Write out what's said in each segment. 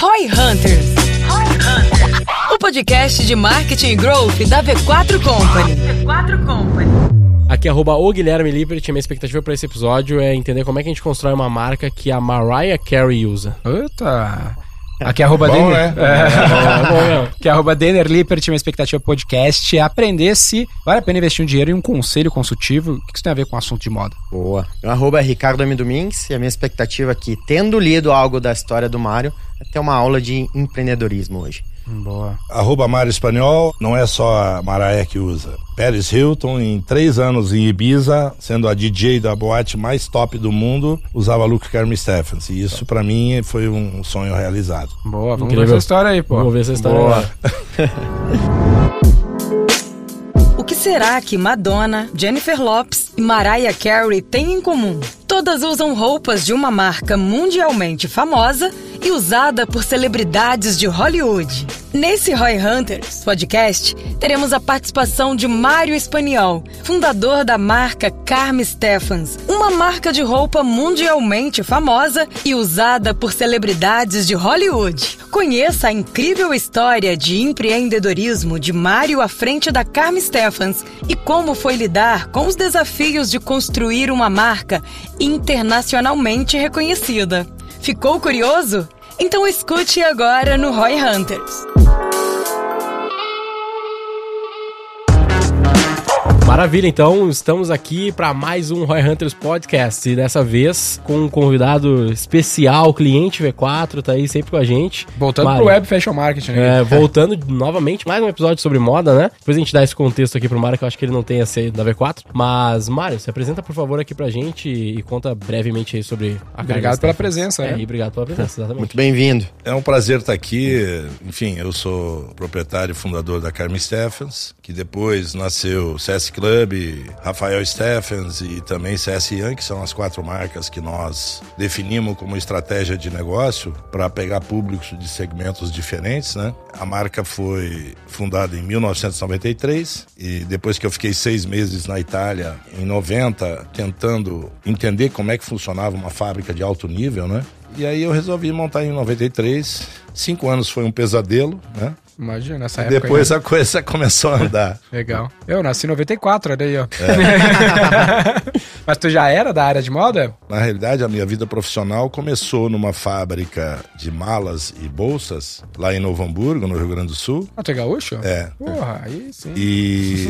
Roy Hunters. O podcast de marketing e growth da V4 Company. V4 Company. Aqui, arroba o Guilherme Lippert. Minha expectativa para esse episódio é entender como é que a gente constrói uma marca que a Mariah Carey usa. Eita! Aqui é arroba bom, Denner. Né? É. é que é arroba Denner Lippert, minha expectativa podcast é aprender se vale a pena investir um dinheiro em um conselho consultivo. O que isso tem a ver com o assunto de moda? Boa. O arroba é Ricardo M. Domingues e a minha expectativa aqui, tendo lido algo da história do Mário, é ter uma aula de empreendedorismo hoje. Boa. Arroba Mário Espanhol, não é só a Maraé que usa. Paris Hilton, em três anos em Ibiza, sendo a DJ da boate mais top do mundo, usava Luke Carmen Stephens. E isso para mim foi um sonho realizado. Boa, vamos Incrível. ver essa história aí, pô. Vamos ver essa história. Boa. o que será que Madonna, Jennifer Lopes e Mariah Carey têm em comum? Todas usam roupas de uma marca mundialmente famosa e usada por celebridades de Hollywood. Nesse Roy Hunters podcast, teremos a participação de Mário Espanhol, fundador da marca Carme Stephens, uma marca de roupa mundialmente famosa e usada por celebridades de Hollywood. Conheça a incrível história de empreendedorismo de Mário à frente da Carme Stephens e como foi lidar com os desafios de construir uma marca internacionalmente reconhecida. Ficou curioso? Então escute agora no Roy Hunters. Maravilha, então estamos aqui para mais um Roy Hunters Podcast e dessa vez com um convidado especial, cliente V4, tá aí sempre com a gente. Voltando Mário. pro Web Fashion Marketing. Né? É, voltando novamente, mais um episódio sobre moda, né? Depois a gente dá esse contexto aqui pro Mário, que eu acho que ele não tem esse da V4. Mas, Mário, se apresenta por favor aqui pra gente e conta brevemente aí sobre a Obrigado pela presença. É, é, e obrigado pela presença, exatamente. Muito bem-vindo. É um prazer estar aqui. Enfim, eu sou proprietário e fundador da Carmen Stephens, que depois nasceu o CS Club Rafael Stephens e também CS Young, que são as quatro marcas que nós definimos como estratégia de negócio para pegar públicos de segmentos diferentes, né? A marca foi fundada em 1993 e depois que eu fiquei seis meses na Itália, em 90, tentando entender como é que funcionava uma fábrica de alto nível, né? E aí eu resolvi montar em 93. Cinco anos foi um pesadelo, né? Imagina, nessa época. Depois a coisa começou a andar. Legal. Eu nasci em 94, olha aí, ó. É. Mas tu já era da área de moda? Na realidade, a minha vida profissional começou numa fábrica de malas e bolsas lá em Novo Hamburgo, no Rio Grande do Sul. Ah, tu é gaúcho? É. Porra, aí sim. E,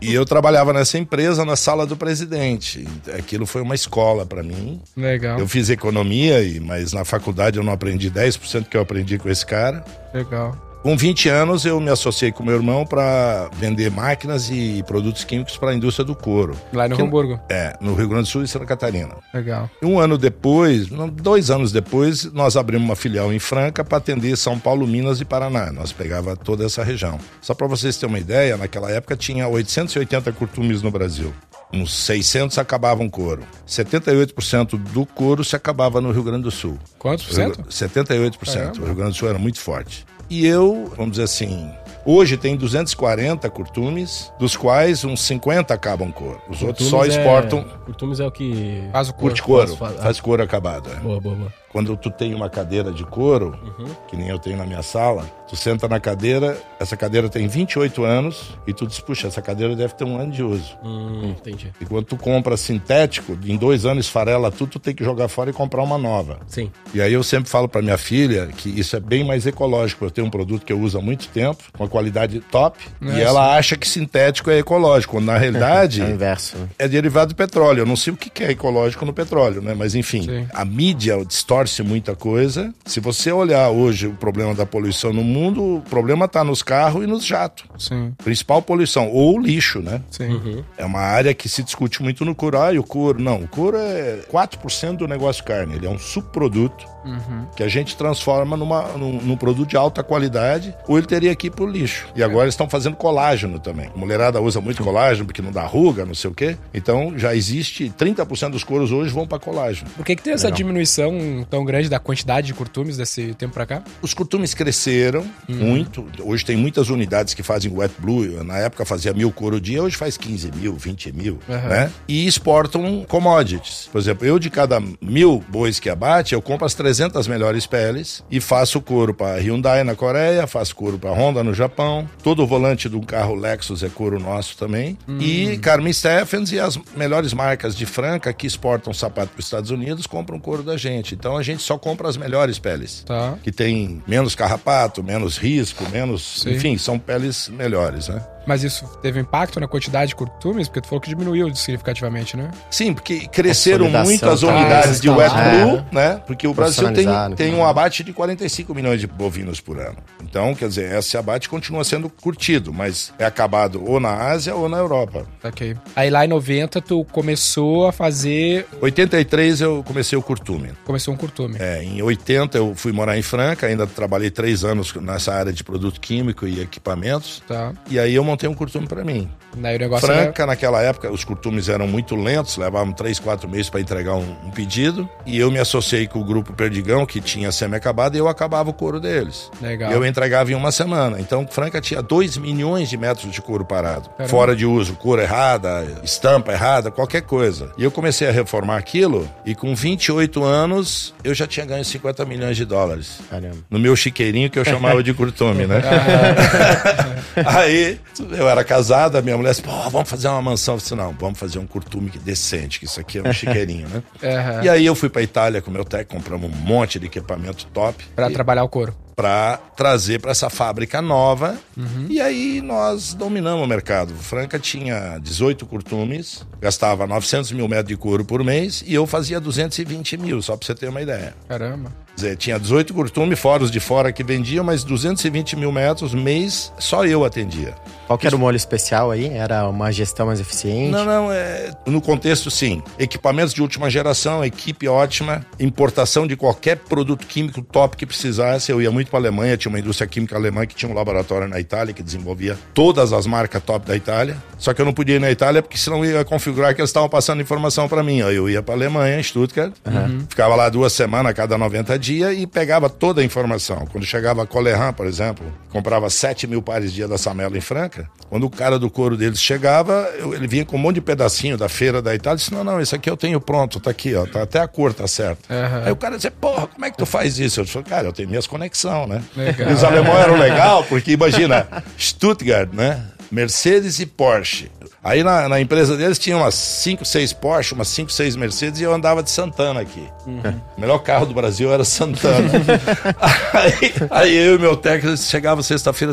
e eu trabalhava nessa empresa na sala do presidente. Aquilo foi uma escola para mim. Legal. Eu fiz economia, mas na faculdade eu não aprendi 10% que eu aprendi com esse cara. Legal. Com 20 anos, eu me associei com meu irmão para vender máquinas e produtos químicos para a indústria do couro. Lá no que, Hamburgo? É, no Rio Grande do Sul e Santa Catarina. Legal. Um ano depois, dois anos depois, nós abrimos uma filial em Franca para atender São Paulo, Minas e Paraná. Nós pegava toda essa região. Só para vocês terem uma ideia, naquela época tinha 880 curtumes no Brasil. Uns 600 acabavam couro. 78% do couro se acabava no Rio Grande do Sul. Quantos por cento? 78%. Caramba. O Rio Grande do Sul era muito forte. E eu, vamos dizer assim, Hoje tem 240 curtumes, dos quais uns 50 acabam couro. Os curtumes outros só exportam. É... Curtumes é o que. Faz o couro. Curte couro. Faz, faz couro acabado. É. Boa, boa, boa. Quando tu tem uma cadeira de couro, uhum. que nem eu tenho na minha sala, tu senta na cadeira, essa cadeira tem 28 anos e tu diz, puxa, essa cadeira deve ter um ano de uso. Hum, entendi. E quando tu compra sintético, em dois anos esfarela tudo, tu tem que jogar fora e comprar uma nova. Sim. E aí eu sempre falo para minha filha que isso é bem mais ecológico. Eu tenho um produto que eu uso há muito tempo, com a qualidade top, é e ela acha que sintético é ecológico, quando na realidade é, inverso. é derivado do petróleo. Eu não sei o que é ecológico no petróleo, né? Mas enfim, Sim. a mídia distorce muita coisa. Se você olhar hoje o problema da poluição no mundo, o problema está nos carros e nos jatos. Sim. Principal poluição, ou lixo, né? Sim. Uhum. É uma área que se discute muito no couro. Ah, e o couro? Não, o couro é 4% do negócio de carne. Ele é um subproduto uhum. que a gente transforma numa, num, num, produto de alta qualidade, ou ele teria que ir pro lixo. E agora eles estão fazendo colágeno também. A mulherada usa muito colágeno porque não dá ruga, não sei o quê. Então já existe 30% dos couros hoje vão para colágeno. Por que, que tem essa Legal. diminuição tão grande da quantidade de curtumes desse tempo para cá? Os curtumes cresceram uhum. muito. Hoje tem muitas unidades que fazem wet blue. Na época fazia mil couro dia, hoje faz 15 mil, 20 mil, uhum. né? E exportam commodities. Por exemplo, eu de cada mil bois que abate, eu compro as 300 apresento as melhores peles e faço couro para Hyundai na Coreia, faço couro para Honda no Japão. Todo o volante do carro Lexus é couro nosso também. Hum. E Carmen Stephens e as melhores marcas de Franca que exportam sapato para os Estados Unidos compram couro da gente. Então a gente só compra as melhores peles. Tá. Que tem menos carrapato, menos risco, menos. Sim. Enfim, são peles melhores, né? Mas isso teve impacto na quantidade de curtumes? Porque tu falou que diminuiu significativamente, né? Sim, porque cresceram muito as unidades de wet blue, é. né? Porque o Brasil tem, tem um abate de 45 milhões de bovinos por ano. Então, quer dizer, esse abate continua sendo curtido, mas é acabado ou na Ásia ou na Europa. Ok. Aí lá em 90 tu começou a fazer... 83 eu comecei o curtume. Começou um curtume. É, em 80 eu fui morar em Franca, ainda trabalhei três anos nessa área de produto químico e equipamentos. Tá. E aí eu montei um curtume para mim. Daí o negócio Franca, era... naquela época, os curtumes eram muito lentos, levavam três, quatro meses para entregar um, um, pedido. E eu me associei com o grupo Perdigão, que tinha semi-acabado, e eu acabava o couro deles. Legal. Eu entregava em uma semana. Então, Franca tinha 2 milhões de metros de couro parado. Caramba. Fora de uso, couro errada, estampa errada, qualquer coisa. E eu comecei a reformar aquilo, e com 28 anos, eu já tinha ganho 50 milhões de dólares. Caramba. No meu chiqueirinho, que eu chamava de curtume, né? Aí, eu era casado, minha mulher disse, pô, vamos fazer uma mansão. Eu disse, não, vamos fazer um curtume decente, que isso aqui é um chiqueirinho, né? Uhum. E aí eu fui pra Itália com meu técnico, compramos um monte de equipamento top. Para trabalhar o couro para trazer para essa fábrica nova. Uhum. E aí nós dominamos o mercado. Franca tinha 18 curtumes, gastava 900 mil metros de couro por mês e eu fazia 220 mil, só para você ter uma ideia. Caramba. Dizer, tinha 18 curtumes, fora os de fora que vendiam, mas 220 mil metros mês só eu atendia. Qual que era o molho especial aí? Era uma gestão mais eficiente? Não, não, é... no contexto sim. Equipamentos de última geração, equipe ótima, importação de qualquer produto químico top que precisasse. Eu ia muito para a Alemanha, tinha uma indústria química alemã que tinha um laboratório na Itália que desenvolvia todas as marcas top da Itália. Só que eu não podia ir na Itália porque senão ia configurar que eles estavam passando informação para mim. Aí eu ia para a Alemanha, Stuttgart, uhum. ficava lá duas semanas a cada 90 dias e pegava toda a informação. Quando chegava a Coleran, por exemplo, comprava 7 mil pares dia da Samela em Franca. Quando o cara do couro deles chegava, ele vinha com um monte de pedacinho da feira da Itália e disse: Não, não, esse aqui eu tenho pronto, tá aqui, ó, tá, até a cor tá certo. Uhum. Aí o cara dizia: Porra, como é que tu faz isso? Eu disse: Cara, eu tenho minhas conexões, né? Legal. E os alemães eram legal, porque imagina, Stuttgart, né? Mercedes e Porsche. Aí na, na, empresa deles tinha umas 5, 6 Porsche, umas 5, 6 Mercedes e eu andava de Santana aqui. Uhum. O melhor carro do Brasil era Santana. aí, aí, eu e meu técnico chegava sexta-feira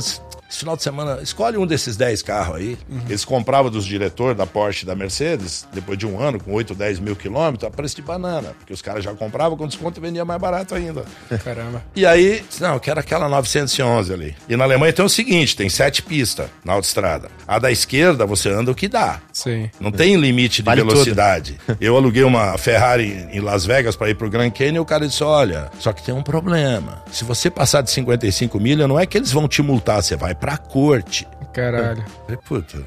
esse final de semana, escolhe um desses 10 carros aí. Uhum. Eles compravam dos diretores da Porsche da Mercedes, depois de um ano, com 8, 10 mil quilômetros, a preço de banana. Porque os caras já compravam com desconto e vendia mais barato ainda. Caramba. E aí, não, eu quero aquela 911 ali. E na Alemanha tem o seguinte: tem sete pistas na autoestrada. A da esquerda, você anda o que dá. Sim. Não tem limite de vale velocidade. Tudo. Eu aluguei uma Ferrari em Las Vegas para ir pro Grand Canyon e o cara disse: olha, só que tem um problema. Se você passar de 55 milhas, não é que eles vão te multar, você vai pra corte. Caralho. É, puta.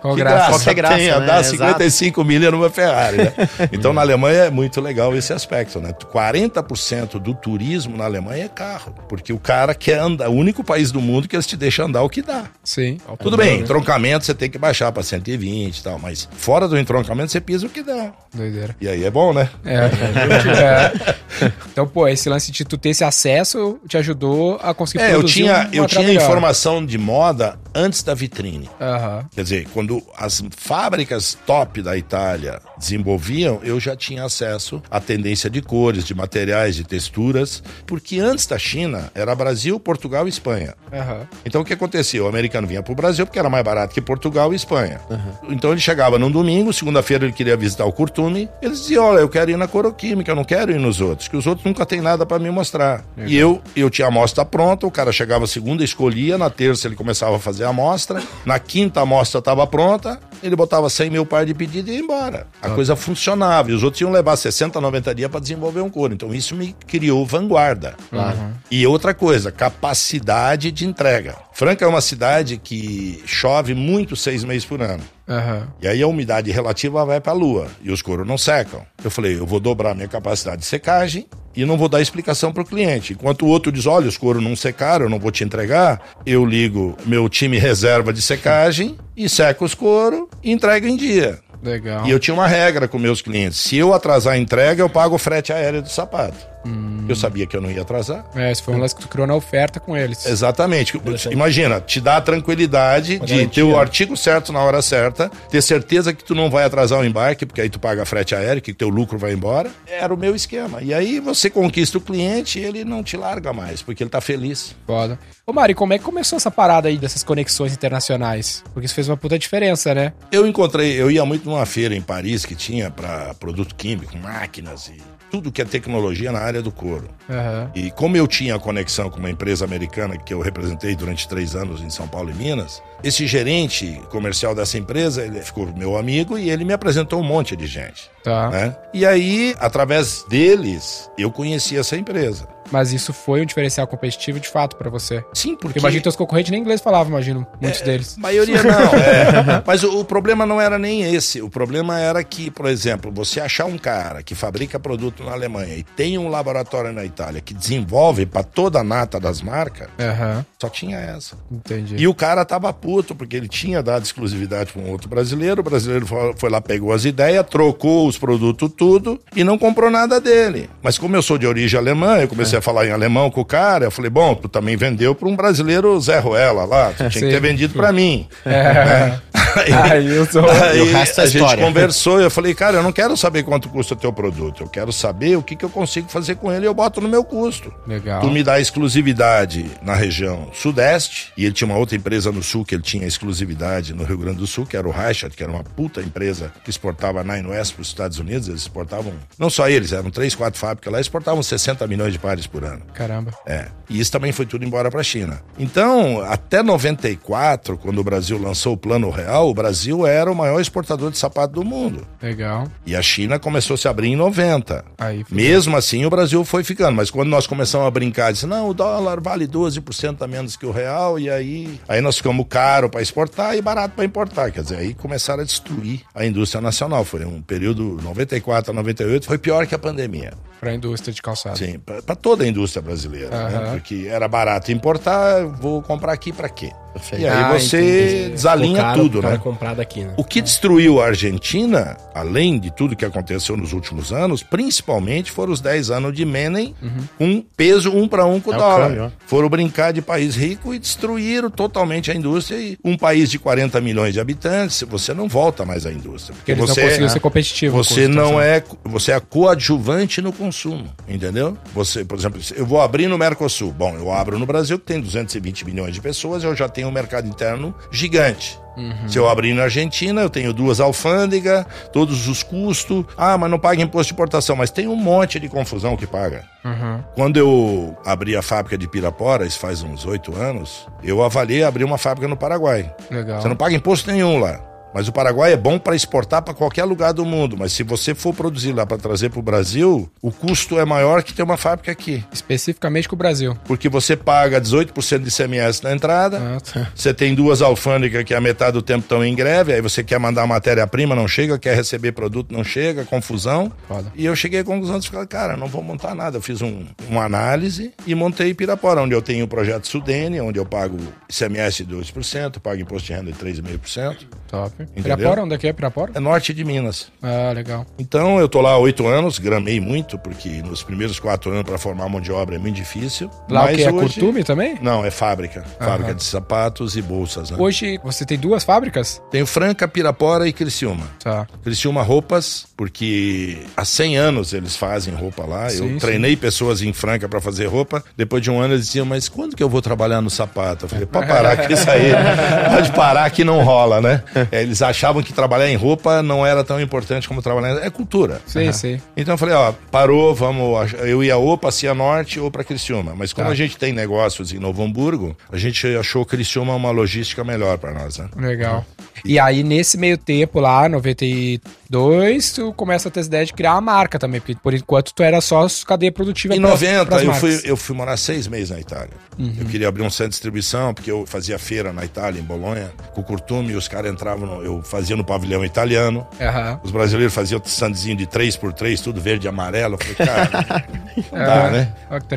Qual que graça, graça que graça, tem né? andar 55 milhas numa Ferrari, né? Então na Alemanha é muito legal esse aspecto, né? 40% do turismo na Alemanha é carro, porque o cara quer andar, o único país do mundo que eles te deixam andar o que dá. Sim. Tudo bem, entroncamento você tem que baixar para 120 e tal, mas fora do entroncamento você pisa o que dá. Doideira. E aí é bom, né? É. é. Então, pô, esse lance de tu ter esse acesso te ajudou a conseguir é, eu tinha, eu tinha informação de moda antes da vitrine. Uhum. Quer dizer, quando as fábricas top da Itália desenvolviam, eu já tinha acesso à tendência de cores, de materiais, de texturas, porque antes da China era Brasil, Portugal e Espanha. Uhum. Então o que acontecia? O americano vinha para o Brasil porque era mais barato que Portugal e Espanha. Uhum. Então ele chegava num domingo, segunda-feira ele queria visitar o Curtume, eles diziam: Olha, eu quero ir na coroquímica, eu não quero ir nos outros, que os outros nunca têm nada para me mostrar. E eu, eu tinha a amostra pronta, o cara chegava segunda, escolhia, na terça ele começava a fazer a amostra, na quinta amostra estava pronta, ele botava 100 mil par de pedido e ia embora. A ah. coisa funcionava. E os outros iam levar 60, 90 dias para desenvolver um couro. Então isso me criou vanguarda. Uhum. E outra coisa, capacidade de entrega. Franca é uma cidade que chove muito seis meses por ano. Uhum. E aí a umidade relativa vai para a lua e os couros não secam. Eu falei, eu vou dobrar minha capacidade de secagem e não vou dar explicação para o cliente. Enquanto o outro diz, olha, os couros não secaram, eu não vou te entregar, eu ligo meu time reserva de secagem e seco os couros e entrego em dia. Legal. E eu tinha uma regra com meus clientes: se eu atrasar a entrega, eu pago o frete aéreo do sapato. Hum. Eu sabia que eu não ia atrasar. É, esse foi um lance que tu criou na oferta com eles. Exatamente. Imagina, te dá a tranquilidade Uma de garantia. ter o artigo certo na hora certa, ter certeza que tu não vai atrasar o embarque, porque aí tu paga frete aéreo, que teu lucro vai embora. Era o meu esquema. E aí você conquista o cliente e ele não te larga mais, porque ele tá feliz. Foda. Ô Mari, como é que começou essa parada aí dessas conexões internacionais? Porque isso fez uma puta diferença, né? Eu encontrei, eu ia muito numa feira em Paris que tinha para produto químico, máquinas e tudo que é tecnologia na área do couro. Uhum. E como eu tinha conexão com uma empresa americana que eu representei durante três anos em São Paulo e Minas, esse gerente comercial dessa empresa, ele ficou meu amigo e ele me apresentou um monte de gente. Tá. Né? E aí, através deles, eu conheci essa empresa. Mas isso foi um diferencial competitivo de fato para você. Sim, porque. porque imagino que teus concorrentes nem inglês falavam, imagino, muitos é, deles. maioria não. É. Mas o, o, problema não era nem esse. O problema era que, por exemplo, você achar um cara que fabrica produto na Alemanha e tem um laboratório na Itália que desenvolve para toda a nata das marcas, uhum. só tinha essa. Entendi. E o cara tava puto porque ele tinha dado exclusividade para um outro brasileiro. O brasileiro foi, foi lá, pegou as ideias, trocou os produtos tudo e não comprou nada dele. Mas como eu sou de origem alemã, eu comecei é. a falar em alemão com o cara. Eu falei, bom, tu também vendeu para um brasileiro Zé Ruela lá. Tu tinha que ter vendido para mim. É. Né? Aí, aí, eu sou... aí o resto é a gente conversou e eu falei, cara, eu não quero saber quanto custa o teu produto. Eu quero saber o que, que eu consigo fazer com ele e eu boto no meu custo. Legal. Tu me dá exclusividade na região sudeste e ele tinha uma outra empresa no sul que ele tinha exclusividade no Rio Grande do Sul, que era o Reichert, que era uma puta empresa que exportava Nine West para os Estados Unidos. Eles exportavam, não só eles, eram três, quatro fábricas lá, exportavam 60 milhões de pares por ano. Caramba. É. E isso também foi tudo embora para a China. Então, até 94, quando o Brasil lançou o Plano Real, o Brasil era o maior exportador de sapato do mundo. Legal. E a China começou a se abrir em 90. Aí Mesmo assim, o Brasil foi ficando. Mas quando nós começamos a brincar, disse, não, o dólar vale 12% a menos que o real, e aí, aí nós ficamos caro para exportar e barato para importar. Quer dizer, aí começaram a destruir a indústria nacional. Foi um período 94 a 98, foi pior que a pandemia. Para a indústria de calçado. Sim, para toda a indústria brasileira. Uhum. Né? Porque era barato importar, vou comprar aqui para quê? Perfeito. E aí ah, você entendi. desalinha caro, tudo, né? Comprado aqui, né? O que destruiu a Argentina, além de tudo que aconteceu nos últimos anos, principalmente foram os 10 anos de Menem, uhum. com peso um para um com é o dólar. Câmbio. Foram brincar de país rico e destruíram totalmente a indústria. E um país de 40 milhões de habitantes, você não volta mais à indústria. Porque, porque você não conseguiu é, ser competitivo. Você não é, você é coadjuvante no consumo, entendeu? Você, por exemplo, eu vou abrir no Mercosul. Bom, eu abro no Brasil que tem 220 milhões de pessoas, eu já tenho um mercado interno gigante. Uhum. Se eu abrir na Argentina, eu tenho duas alfândegas, todos os custos. Ah, mas não paga imposto de importação. Mas tem um monte de confusão que paga. Uhum. Quando eu abri a fábrica de Pirapora, isso faz uns oito anos, eu avaliei abrir uma fábrica no Paraguai. Legal. Você não paga imposto nenhum lá. Mas o Paraguai é bom para exportar para qualquer lugar do mundo. Mas se você for produzir lá para trazer para o Brasil, o custo é maior que ter uma fábrica aqui. Especificamente com o Brasil. Porque você paga 18% de ICMS na entrada, ah, tá. você tem duas alfândegas que a metade do tempo estão em greve, aí você quer mandar matéria-prima, não chega, quer receber produto, não chega, confusão. Foda. E eu cheguei à conclusão de falar, cara, não vou montar nada. Eu fiz um, uma análise e montei Pirapora, onde eu tenho o projeto Sudene, onde eu pago ICMS de 2%, pago imposto de renda de 3,5%. Top. Entendeu? Pirapora, onde é que é Pirapora? É norte de Minas. Ah, legal. Então eu tô lá há oito anos, gramei muito, porque nos primeiros quatro anos para formar mão de obra é muito difícil. Lá mas o que é hoje... curtume também? Não, é fábrica. Aham. Fábrica de sapatos e bolsas, né? Hoje você tem duas fábricas? Tenho Franca, Pirapora e Criciúma. Tá. Criciúma Roupas, porque há 100 anos eles fazem roupa lá. Sim, eu treinei sim. pessoas em Franca para fazer roupa. Depois de um ano eles diziam, mas quando que eu vou trabalhar no sapato? Eu falei, pode parar com isso aí. Pode parar que não rola, né? É, eles achavam que trabalhar em roupa não era tão importante como trabalhar. É cultura. Sim, uhum. sim. Então eu falei, ó, parou, vamos. Eu ia ou para Cianorte ou para Criciúma. Mas como tá. a gente tem negócios em Novo Hamburgo, a gente achou Criciúma uma logística melhor para nós, né? Legal. E aí, nesse meio tempo lá, 92, tu começa a ter essa ideia de criar uma marca também, porque por enquanto tu era só cadeia produtiva. Em pras, 90, pras eu, fui, eu fui morar seis meses na Itália. Uhum. Eu queria abrir um centro de distribuição, porque eu fazia feira na Itália, em Bolonha, com o Curtume, e os caras entravam, no, eu fazia no pavilhão italiano. Uhum. Os brasileiros faziam standzinho de 3x3, tudo verde e amarelo. Eu falei, cara, não dá, né?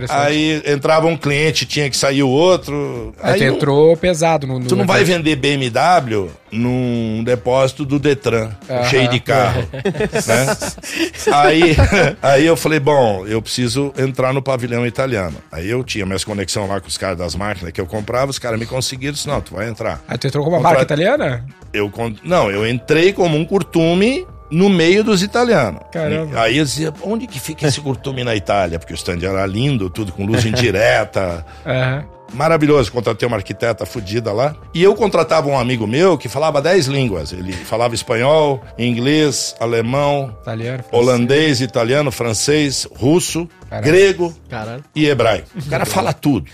Aí entrava um cliente, tinha que sair o outro. Aí, aí tu entrou pesado no, no Tu não vai vender BMW num depósito do Detran, cheio de carro. né? aí, aí eu falei, bom, eu preciso entrar no pavilhão italiano. Aí eu tinha minhas conexões lá com os caras das máquinas que eu comprava, os caras me conseguiram, disse, não, tu vai entrar. Aí tu entrou com uma marca italiana? Eu, não, eu entrei como um curtume no meio dos italianos. Caramba. Aí eu dizia, onde que fica esse curtume na Itália? Porque o stand era lindo, tudo com luz indireta. Aham. Maravilhoso, contratei uma arquiteta fodida lá. E eu contratava um amigo meu que falava 10 línguas. Ele falava espanhol, inglês, alemão, Italiano. holandês, italiano, francês, russo, Caralho. grego Caralho. e hebraico. O cara fala tudo.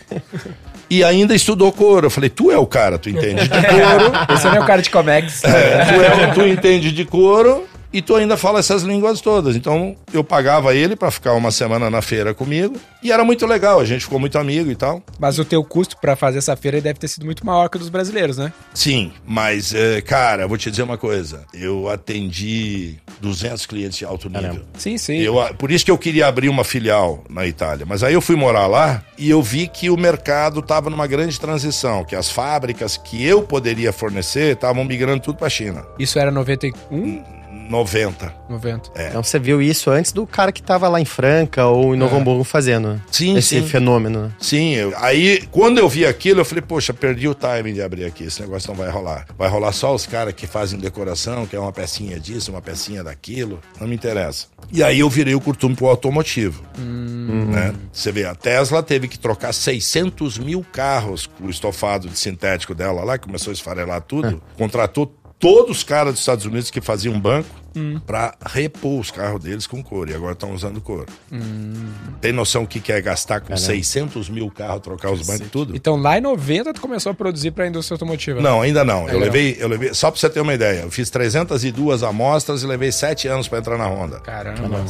E ainda estudou couro. Eu falei, tu é o cara, tu entende de couro. Esse não é o cara de Comex. É, tu, é, tu entende de couro e tu ainda fala essas línguas todas. Então eu pagava ele pra ficar uma semana na feira comigo e era muito legal, a gente ficou muito amigo e tal. Mas o teu custo pra fazer essa feira deve ter sido muito maior que o dos brasileiros, né? Sim, mas é, cara, vou te dizer uma coisa, eu atendi 200 clientes de alto nível. Sim, sim. Eu, por isso que eu queria abrir uma filial na Itália. Mas aí eu fui morar lá e eu vi que o mercado estava numa grande transição, que as fábricas que eu poderia fornecer estavam migrando tudo para a China. Isso era 91, 90. 90. Então você viu isso antes do cara que tava lá em Franca ou em Novo Hamburgo fazendo? Sim, esse sim. fenômeno. Sim, eu- aí quando eu vi aquilo, eu falei, poxa, perdi o timing de abrir aqui, esse negócio não vai rolar. Vai rolar só os caras que fazem decoração, que é uma pecinha disso, uma pecinha daquilo, não me interessa. E aí eu virei o curtume pro automotivo. né? Você vê, a Tesla teve que trocar 600 mil carros com o estofado de sintético dela lá, que começou a esfarelar tudo, contratou todos os caras dos Estados Unidos que faziam banco pra repor os carros deles com couro. E agora estão usando couro. Tem noção o que que é gastar com 600 mil carros, trocar os bancos e tudo? Então lá em 90 tu começou a produzir pra indústria automotiva. Não, ainda não. Eu levei, eu levei, só pra você ter uma ideia, eu fiz 302 amostras e levei 7 anos pra entrar na Honda. Caramba.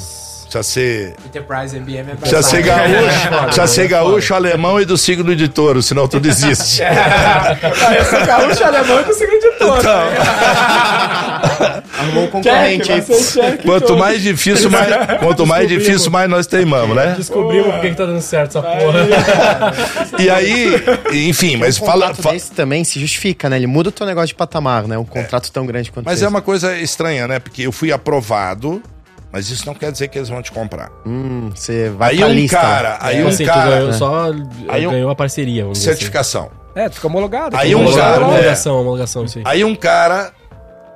Precisa ser, Enterprise MBM é precisa ser gaúcho, precisa ser gaúcho, alemão e do signo de touro, senão tu desiste. Ah, eu sou gaúcho alemão e consegui de todo. Então, Arrumou um concorrente aí. quanto mais difícil, mais, quanto mais difícil, mais nós teimamos, né? Descobrimos por que tá dando certo essa porra. E aí, enfim, mas Um fala, fa- desse também se justifica, né? Ele muda o teu negócio de patamar, né? Um contrato tão grande quanto Mas esse. é uma coisa estranha, né? Porque eu fui aprovado, mas isso não quer dizer que eles vão te comprar. Hum, você vai Aí pra um lista. cara, aí um assim, cara, só Aí um- ganhou a parceria, vamos dizer assim. É, tu fica homologado. Aí um homologado cara- lá. é. Homologação, homologação, isso aí. Aí um cara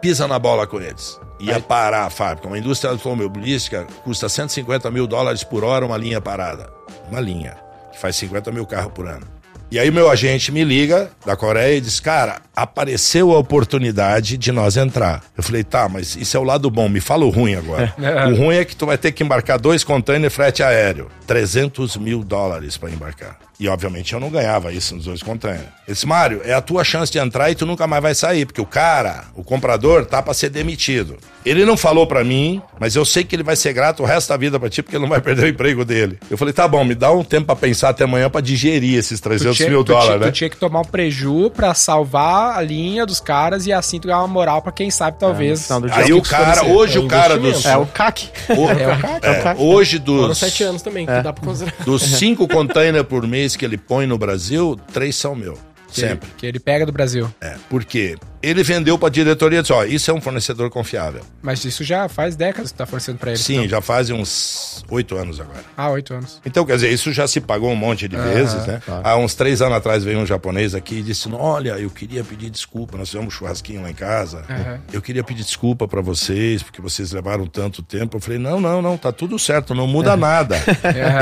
pisa na bola com eles. Ia parar a fábrica. Uma indústria automobilística custa 150 mil dólares por hora uma linha parada. Uma linha, que faz 50 mil carros por ano. E aí meu agente me liga da Coreia e diz, cara, apareceu a oportunidade de nós entrar. Eu falei, tá, mas isso é o lado bom, me fala o ruim agora. o ruim é que tu vai ter que embarcar dois containers frete aéreo. 300 mil dólares para embarcar. E obviamente eu não ganhava isso nos dois containers. Esse Mário, é a tua chance de entrar e tu nunca mais vai sair, porque o cara, o comprador, tá para ser demitido. Ele não falou para mim, mas eu sei que ele vai ser grato o resto da vida pra ti, porque ele não vai perder o emprego dele. Eu falei, tá bom, me dá um tempo pra pensar até amanhã pra digerir esses Tu 300 tinha, mil tu tinha- dólares, tu né? tinha que tomar um preju pra salvar a linha dos caras e assim tu ganhar uma moral pra quem sabe, talvez. dia. Aí o tu cara, escolher. hoje É o cara dos. É o CAC. o- É o cara. é, hoje Foram dos. sete anos também, que dá pra considerar. Dos cinco containers por mês que ele põe no Brasil, três são meu. Que ele- Sempre. Que ele pega do Brasil. É. Por quê? Ele vendeu pra diretoria e disse: ó, isso é um fornecedor confiável. Mas isso já faz décadas que tu tá fornecendo pra ele. Sim, então. já faz uns oito anos agora. Ah, oito anos. Então, quer dizer, isso já se pagou um monte de vezes, né? Há uns três anos atrás veio um japonês aqui e disse: Olha, eu queria pedir desculpa, nós fizemos um churrasquinho lá em casa. Aham. Eu queria pedir desculpa pra vocês, porque vocês levaram tanto tempo. Eu falei: Não, não, não, tá tudo certo, não muda nada.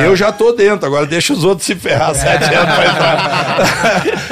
Eu já tô dentro, agora deixa os outros se ferrar sete anos pra entrar.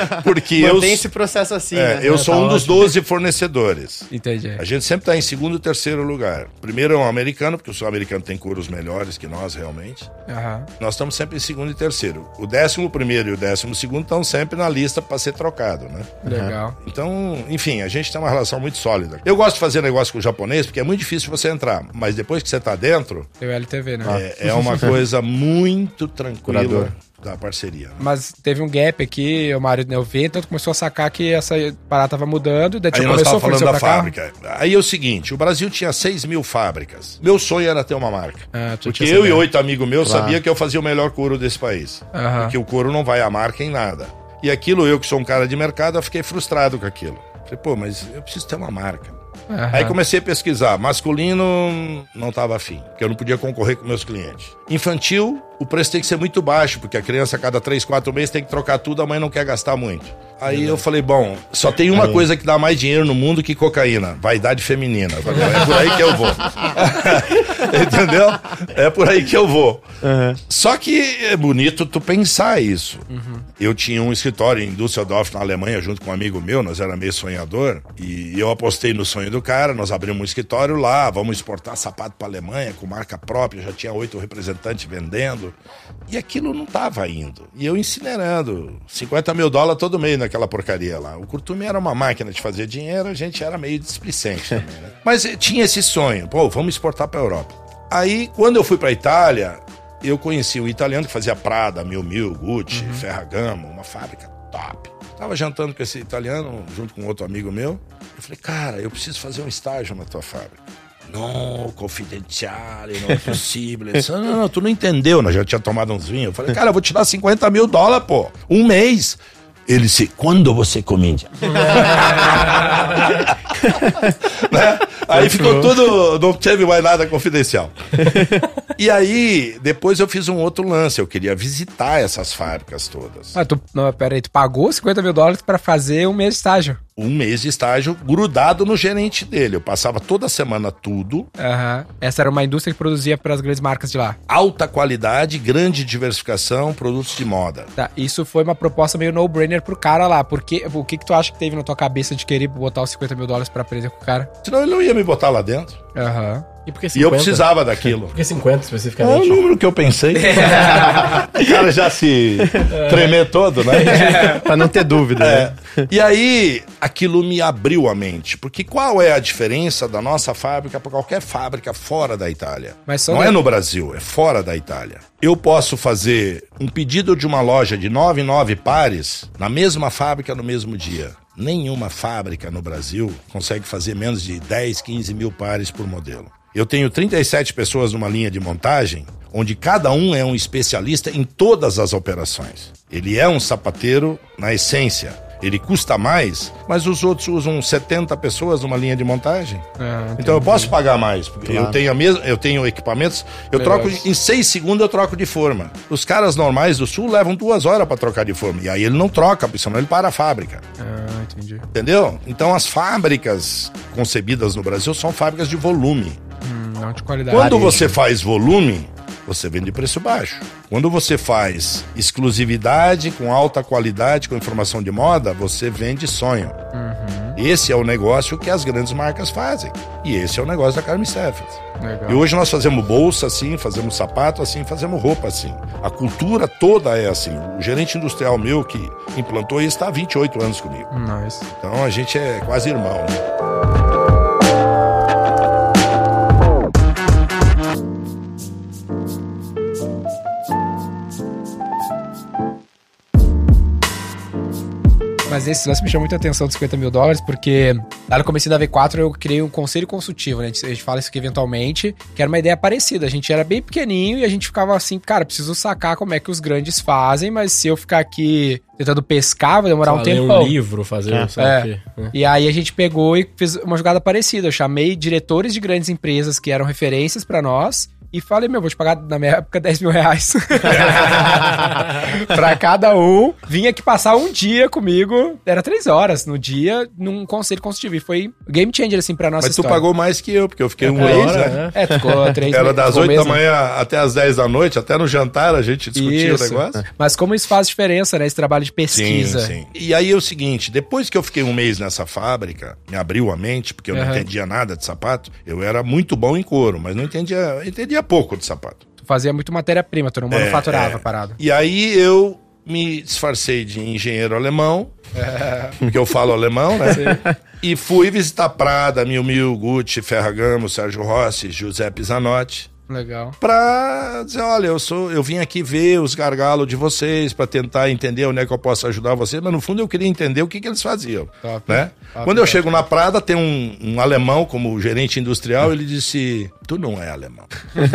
porque eu, Mantém esse processo assim, é, né? eu sou um dos 12 fornecedores. Entendi. A gente sempre está em segundo e terceiro lugar. Primeiro é um americano, porque o sul americano tem couros melhores que nós, realmente. Aham. Nós estamos sempre em segundo e terceiro. O décimo primeiro e o décimo segundo estão sempre na lista para ser trocado, né? Legal. Então, enfim, a gente tem uma relação muito sólida. Eu gosto de fazer negócio com o japonês porque é muito difícil você entrar, mas depois que você está dentro, Tem o LTV, né? é, é uma coisa muito tranquila Curador. Da parceria. né? Mas teve um gap aqui, o Mário deu ver, então tu começou a sacar que essa parada tava mudando, daí tu Aí nós estávamos falando da fábrica. Aí é o seguinte, o Brasil tinha 6 mil fábricas. Meu sonho era ter uma marca. Ah, Porque eu e oito amigos meus Claro. sabia que eu fazia o melhor couro desse país. Aham. Porque o couro não vai a marca em nada. E aquilo, eu que sou um cara de mercado, eu fiquei frustrado com aquilo. Falei, pô, mas eu preciso ter uma marca. Uhum. Aí comecei a pesquisar. Masculino, não estava afim, porque eu não podia concorrer com meus clientes. Infantil, o preço tem que ser muito baixo, porque a criança a cada 3, 4 meses tem que trocar tudo, a mãe não quer gastar muito. Aí eu falei, bom, só tem uma coisa que dá mais dinheiro no mundo que cocaína, vaidade feminina. Falei, é por aí que eu vou. Entendeu? É por aí que eu vou. Uhum. Só que é bonito tu pensar isso. Uhum. Eu tinha um escritório em Düsseldorf, na Alemanha, junto com um amigo meu, nós era meio sonhador, e eu apostei no sonho do cara, nós abrimos um escritório lá, vamos exportar sapato para Alemanha com marca própria, já tinha oito representantes vendendo, e aquilo não estava indo. E eu incinerando 50 mil dólares todo mês naquela porcaria lá. O Curtume era uma máquina de fazer dinheiro, a gente era meio displicente também, né? Mas eh, tinha esse sonho, pô, vamos exportar para Europa. Aí, quando eu fui para Itália, eu conheci um italiano que fazia Prada, Mil Mil, Gucci, uhum. Ferragamo, uma fábrica top. Tava jantando com esse italiano, junto com outro amigo meu. Eu falei, cara, eu preciso fazer um estágio na tua fábrica. Não, confidenciale, não é possível. Disse, não, não, tu não entendeu, nós já tinha tomado uns vinhos. Eu falei, cara, eu vou te dar 50 mil dólares, pô. Um mês. Ele disse, quando você comente? né? Aí ficou tudo, não teve mais nada confidencial. e aí, depois eu fiz um outro lance, eu queria visitar essas fábricas todas. Ah, tu, não, peraí, tu pagou 50 mil dólares para fazer um mês de estágio? Um mês de estágio grudado no gerente dele. Eu passava toda semana tudo. Uhum. Essa era uma indústria que produzia para as grandes marcas de lá. Alta qualidade, grande diversificação, produtos de moda. Tá, isso foi uma proposta meio no-brainer pro cara lá. Porque, o que, que tu acha que teve na tua cabeça de querer botar os 50 mil dólares pra presa com o cara? Senão ele não ia me botar lá dentro. Aham. Uhum. E, por que 50? e eu precisava daquilo. Por que 50 especificamente? É o número que eu pensei. o cara já se tremer todo, né? É, pra não ter dúvida. É. Né? E aí, aquilo me abriu a mente. Porque qual é a diferença da nossa fábrica para qualquer fábrica fora da Itália? Mas não é no Brasil, é fora da Itália. Eu posso fazer um pedido de uma loja de 9 9 pares na mesma fábrica no mesmo dia. Nenhuma fábrica no Brasil consegue fazer menos de 10, 15 mil pares por modelo. Eu tenho 37 pessoas numa linha de montagem, onde cada um é um especialista em todas as operações. Ele é um sapateiro na essência. Ele custa mais, mas os outros usam 70 pessoas numa linha de montagem. Ah, então eu posso pagar mais, porque claro. eu tenho a mesma, eu tenho equipamentos, eu troco em seis segundos eu troco de forma. Os caras normais do sul levam duas horas para trocar de forma. E aí ele não troca, porque senão ele para a fábrica. Ah, entendi. Entendeu? Então as fábricas concebidas no Brasil são fábricas de volume. Não de qualidade. Quando você faz volume, você vende preço baixo. Quando você faz exclusividade com alta qualidade, com informação de moda, você vende sonho. Uhum. Esse é o negócio que as grandes marcas fazem. E esse é o negócio da Carmen Steffens. E hoje nós fazemos bolsa assim, fazemos sapato assim, fazemos roupa assim. A cultura toda é assim. O gerente industrial meu que implantou isso está há 28 anos comigo. Nice. Então a gente é quase irmão. Né? Mas esse lance me chamou muita atenção dos 50 mil dólares, porque lá no começo da V4 eu criei um conselho consultivo, né? A gente fala isso aqui eventualmente, que era uma ideia parecida. A gente era bem pequenininho e a gente ficava assim, cara, preciso sacar como é que os grandes fazem, mas se eu ficar aqui tentando pescar, vai demorar Só um tempo. um livro, fazer, é. é. é. E aí a gente pegou e fez uma jogada parecida. Eu chamei diretores de grandes empresas que eram referências para nós e falei, meu, vou te pagar na minha época 10 mil reais. pra cada um. Vim aqui passar um dia comigo. Era três horas no dia, num conselho consultivo. E foi game changer, assim, pra nossa Mas história. tu pagou mais que eu, porque eu fiquei é, um mês, né? É, ficou três Era das 8 da manhã até as 10 da noite, até no jantar a gente discutia isso. o negócio. Mas como isso faz diferença, né? Esse trabalho de pesquisa. Sim, sim. E aí é o seguinte, depois que eu fiquei um mês nessa fábrica, me abriu a mente, porque eu uhum. não entendia nada de sapato. Eu era muito bom em couro, mas não entendia, entendia pouco de sapato. Tu fazia muito matéria-prima, tu não manufaturava é, é. parada. E aí eu me disfarcei de engenheiro alemão, é. porque eu falo alemão, né? Sim. E fui visitar Prada, Mil Mil, Gucci, Ferragamo, Sérgio Rossi, Giuseppe Zanotti. Legal. Pra dizer, olha, eu sou, eu vim aqui ver os gargalos de vocês para tentar entender onde é que eu posso ajudar vocês, mas no fundo eu queria entender o que, que eles faziam, Top. né? Top, Quando eu chego na Prada, tem um, um alemão como gerente industrial, ele disse: "Tu não é alemão.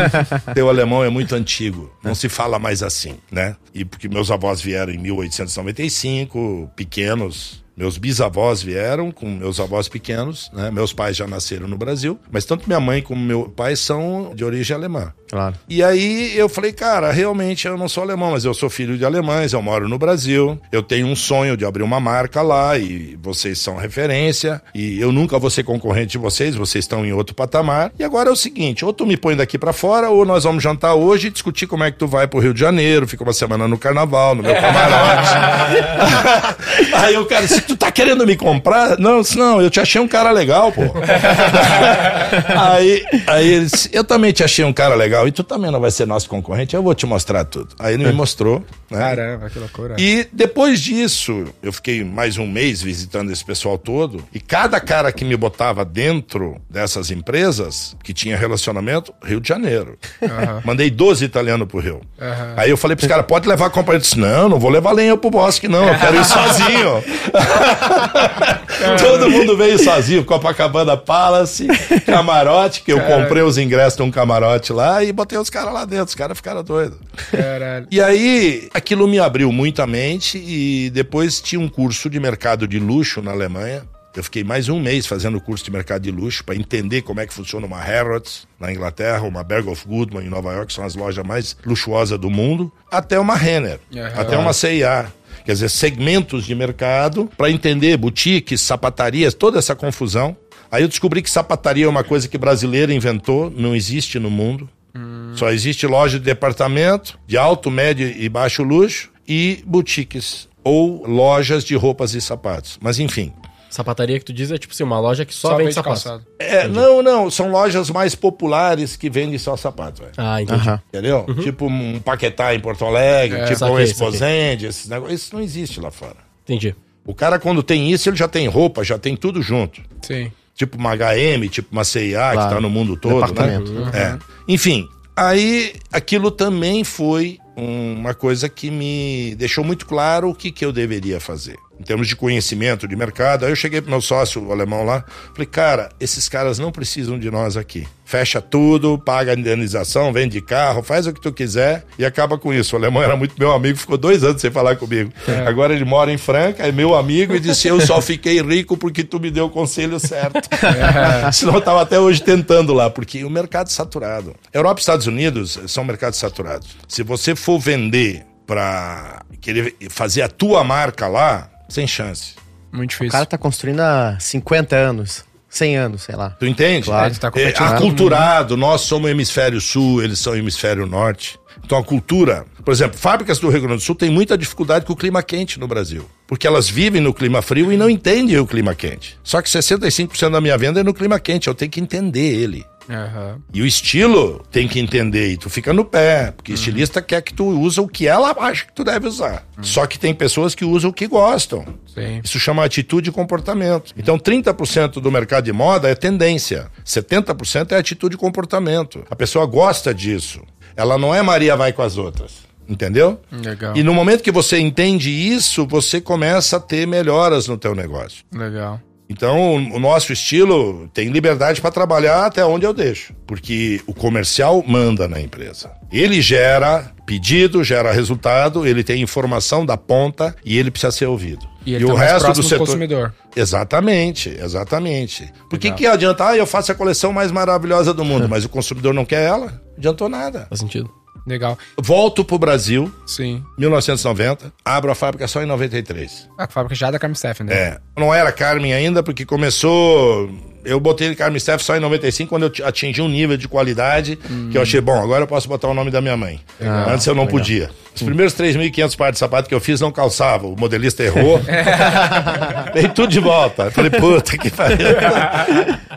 Teu alemão é muito antigo, não se fala mais assim, né? E porque meus avós vieram em 1895, pequenos, Meus bisavós vieram com meus avós pequenos, né? Meus pais já nasceram no Brasil, mas tanto minha mãe como meu pai são de origem alemã. Claro. E aí eu falei, cara, realmente eu não sou alemão, mas eu sou filho de alemães, eu moro no Brasil, eu tenho um sonho de abrir uma marca lá e vocês são referência e eu nunca vou ser concorrente de vocês, vocês estão em outro patamar. E agora é o seguinte, ou tu me põe daqui para fora ou nós vamos jantar hoje e discutir como é que tu vai pro Rio de Janeiro, fica uma semana no carnaval, no meu camarote. aí o cara, se tu tá querendo me comprar, não, não, eu te achei um cara legal, pô. aí, aí ele disse, eu também te achei um cara legal e tu também não vai ser nosso concorrente, eu vou te mostrar tudo. Aí ele me mostrou, né? Caramba, que loucura. E depois disso, eu fiquei mais um mês visitando esse pessoal todo, e cada cara que me botava dentro dessas empresas, que tinha relacionamento, Rio de Janeiro. Mandei 12 italianos pro Rio. Aí eu falei pros caras, pode levar a companhia? Eu disse, não, não vou levar lenha pro bosque, não, eu quero ir sozinho. Todo mundo veio sozinho, Copacabana Palace, camarote, que eu comprei os ingressos de um camarote lá e botei os caras lá dentro, os caras ficaram doidos. Caralho. E aí, aquilo me abriu muito a mente e depois tinha um curso de mercado de luxo na Alemanha. Eu fiquei mais um mês fazendo o curso de mercado de luxo para entender como é que funciona uma Harrods na Inglaterra, uma Berg of Goodman em Nova York, que são as lojas mais luxuosas do mundo, até uma Renner, Aham. até uma C&A. Quer dizer, segmentos de mercado para entender boutiques, sapatarias, toda essa confusão. Aí eu descobri que sapataria é uma coisa que brasileiro inventou, não existe no mundo. Só existe loja de departamento, de alto, médio e baixo luxo, e boutiques, ou lojas de roupas e sapatos. Mas enfim. Sapataria que tu diz é tipo assim, uma loja que só, Só vende vende sapato. calçado. É, não, não, são lojas mais populares que vendem só sapatos, velho. Ah, entendi. Entendeu? Tipo um Paquetá em Porto Alegre, tipo saquei, um Exposende, esses negócios. Isso não existe lá fora. Entendi. O cara, quando tem isso, ele já tem roupa, já tem tudo junto. Sim. Tipo uma HM, tipo uma CIA, que Claro. tá no mundo todo, né? Departamento. É. Enfim, aí aquilo também foi uma coisa que me deixou muito claro o que, que eu deveria fazer. Em termos de conhecimento de mercado, aí eu cheguei pro meu sócio o alemão lá, falei, cara, esses caras não precisam de nós aqui. Fecha tudo, paga a indenização, vende carro, faz o que tu quiser e acaba com isso. O alemão era muito meu amigo, ficou dois anos sem falar comigo. Agora ele mora em Franca, é meu amigo e disse, eu só fiquei rico porque tu me deu o conselho certo. Senão eu tava até hoje tentando lá, porque o mercado é saturado. Europa e Estados Unidos são mercados saturados. Se você for vender para querer fazer a tua marca lá, sem chance. Muito O difícil. cara tá construindo há 50 anos, 100 anos, sei lá. Tu entende? Claro. Ele tá É, aculturado, nós somos hemisfério sul, eles são hemisfério norte. Então a cultura, por exemplo, fábricas do Rio Grande do Sul têm muita dificuldade com o clima quente no Brasil. Porque elas vivem no clima frio e não entendem o clima quente. Só que 65% da minha venda é no clima quente, eu tenho que entender ele. Aham. E o estilo tem que entender, e tu fica no pé, porque estilista quer que tu use o que ela acha que tu deve usar. Só que tem pessoas que usam o que gostam. Sim. Isso chama atitude e comportamento. Então, 30% do mercado de moda é tendência, 70% é atitude e comportamento. A pessoa gosta disso. Ela não é Maria vai com as outras. Entendeu? Legal. E no momento que você entende isso, você começa a ter melhoras no teu negócio. Legal. Então, o nosso estilo tem liberdade para trabalhar até onde eu deixo, porque o comercial manda na empresa. Ele gera pedido, gera resultado, ele tem informação da ponta e ele precisa ser ouvido. E ele tá mais próximo do consumidor. Exatamente, exatamente. Por que que adianta? Ah, eu faço a coleção mais maravilhosa do mundo, mas o consumidor não quer ela? Adiantou nada. Faz sentido. Legal. Volto pro Brasil, Sim. 1990, abro a fábrica só em 93. A fábrica já é da Carmen Steffen, né? É. Não era Carmen ainda, porque começou. Eu botei Carmen Steff só em 95, quando eu atingi um nível de qualidade que eu achei, bom, agora eu posso botar o nome da minha mãe. Ah, Antes eu não legal. podia. Os primeiros 3.500 pares de sapato que eu fiz não calçavam. O modelista errou. Dei tudo de volta. Falei, puta que pariu.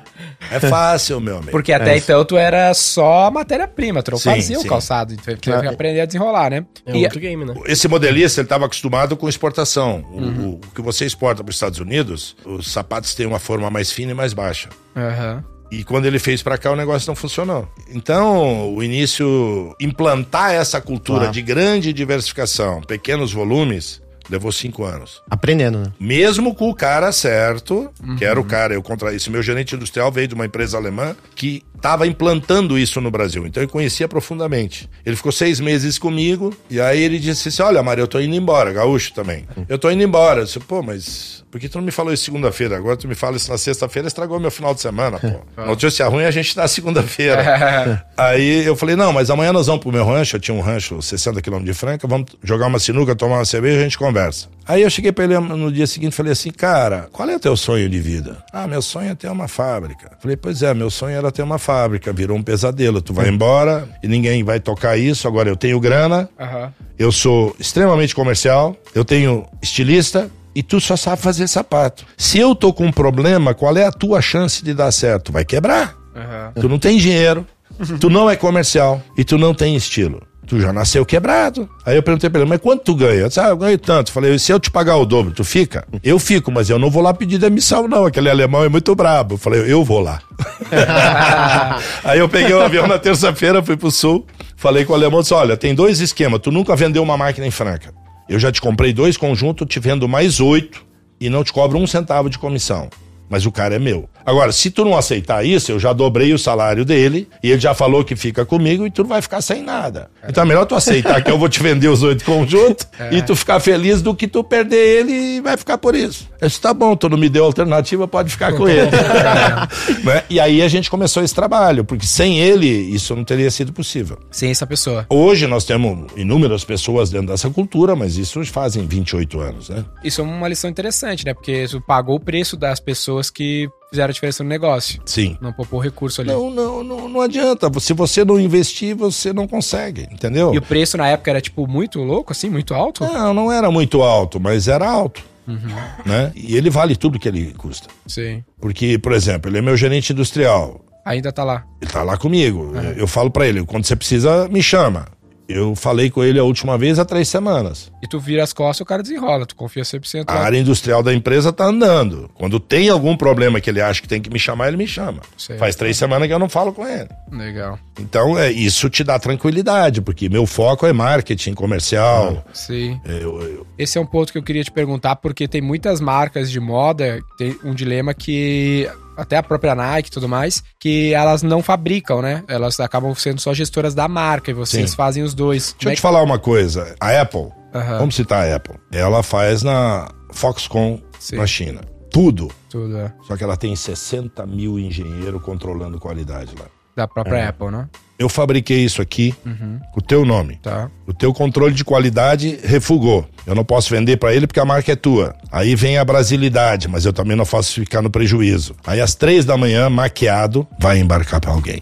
É fácil, meu amigo. Porque até É. então tu era só matéria-prima, tu não Sim, fazia sim. o calçado, tu teve que aprender a desenrolar, né? É E- outro game, né? Esse modelista ele estava acostumado com exportação. O- O, o que você exporta para os Estados Unidos, os sapatos têm uma forma mais fina e mais baixa. Aham. E quando ele fez para cá, o negócio não funcionou. Então, o início, implantar essa cultura Claro. de grande diversificação, pequenos volumes, Levou cinco anos. Aprendendo, né? Mesmo com o cara certo, que era o cara, eu contra isso. Meu gerente industrial veio de uma empresa alemã que estava implantando isso no Brasil. Então eu conhecia profundamente. Ele ficou seis meses comigo e aí ele disse assim: Olha, Mário, eu tô indo embora, gaúcho também. Eu tô indo embora. Eu disse, pô, mas por que tu não me falou isso segunda-feira? Agora tu me fala isso na sexta-feira, estragou meu final de semana, pô. Notícia ruim a gente tá segunda-feira. aí eu falei: Não, mas amanhã nós vamos pro meu rancho. Eu tinha um rancho 60 quilômetros de Franca, vamos jogar uma sinuca, tomar uma cerveja e a gente conversa. Aí eu cheguei pra ele no dia seguinte e falei assim: Cara, qual é o teu sonho de vida? Ah, meu sonho é ter uma fábrica. Falei: Pois é, meu sonho era ter uma fábrica. Virou um pesadelo. Tu vai embora e ninguém vai tocar isso. Agora eu tenho grana, Aham. eu sou extremamente comercial, eu tenho estilista e tu só sabe fazer sapato. Se eu tô com um problema, qual é a tua chance de dar certo? Vai quebrar. Aham. Tu não tem dinheiro, tu não é comercial e tu não tem estilo. Tu já nasceu quebrado. Aí eu perguntei pra ele, mas quanto tu ganha? Eu disse, ah, eu ganho tanto. Falei, se eu te pagar o dobro, tu fica? Eu fico, mas eu não vou lá pedir demissão, não. Aquele alemão é muito brabo. Eu falei, eu vou lá. Aí eu peguei o avião na terça-feira, fui pro sul, falei com o alemão, disse, olha, tem dois esquemas. Tu nunca vendeu uma máquina em Franca. Eu já te comprei dois conjuntos, te vendo mais oito e não te cobro um centavo de comissão. Mas o cara é meu. Agora, se tu não aceitar isso, eu já dobrei o salário dele e ele já falou que fica comigo e tu não vai ficar sem nada. Então é melhor tu aceitar que eu vou te vender os oito conjuntos e tu ficar feliz do que tu perder ele e vai ficar por isso. Eu disse, tá bom, tu não me deu alternativa, pode ficar com ele. Né? E aí a gente começou esse trabalho, porque sem ele isso não teria sido possível. Sem essa pessoa. Hoje nós temos inúmeras pessoas dentro dessa cultura, mas isso fazem 28 anos, né? Isso é uma lição interessante, né? Porque tu pagou o preço das pessoas que fizeram a diferença no negócio. Sim. Não poupou recurso ali. Não, não, não, não adianta. Se você não investir, você não consegue, entendeu? E o preço na época era, tipo, muito louco, assim, muito alto? Não, não era muito alto, mas era alto. Né? E ele vale tudo que ele custa. Sim. Porque, por exemplo, ele é meu gerente industrial. Ainda tá lá. Ele tá lá comigo. Eu falo pra ele, quando você precisa, me chama. Eu falei com ele a última vez há três semanas. E tu vira as costas, o cara desenrola. Tu confia 100% A lá. área industrial da empresa tá andando. Quando tem algum problema que ele acha que tem que me chamar, ele me chama. Faz três semanas que eu não falo com ele. Legal. Então, é, isso te dá tranquilidade, porque meu foco é marketing comercial. Sim. Eu- eu- Esse é um ponto que eu queria te perguntar, porque tem muitas marcas de moda, tem um dilema que até a própria Nike e tudo mais, que elas não fabricam, né? Elas acabam sendo só gestoras da marca e vocês Sim. fazem os dois. Deixa eu te falar uma coisa. A Apple, Aham. vamos citar a Apple. Ela faz na Foxconn, Sim. na China. Tudo. Tudo, é. Só que ela tem 60 mil engenheiros controlando qualidade lá. Da própria É. Apple, né? Eu fabriquei isso aqui com o teu nome. Tá. O teu controle de qualidade refugou. Eu não posso vender pra ele porque a marca é tua. Aí vem a brasilidade, mas eu também não posso ficar no prejuízo. Aí às três da manhã, maquiado, vai embarcar pra alguém.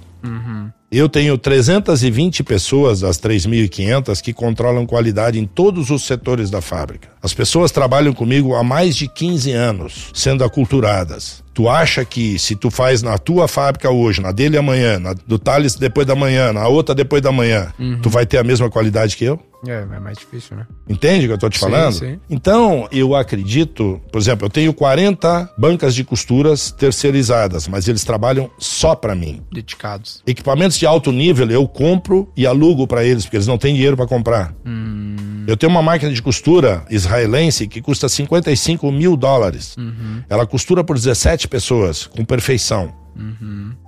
Eu tenho 320 pessoas das 3.500 que controlam qualidade em todos os setores da fábrica. As pessoas trabalham comigo há mais de 15 anos, sendo aculturadas. Tu acha que se tu faz na tua fábrica hoje, na dele amanhã, na do Thales depois da manhã, na outra depois da manhã, tu vai ter a mesma qualidade que eu? É, é mais difícil, né? Entende o que eu tô te Sim, falando? sim. Então, eu acredito, por exemplo, eu tenho 40 bancas de costuras terceirizadas, mas eles trabalham só pra mim. Dedicados. Equipamentos de alto nível eu compro e alugo pra eles, porque eles não têm dinheiro pra comprar. Eu tenho uma máquina de costura israelense que custa 55 mil dólares. Ela costura por 17 pessoas, com perfeição.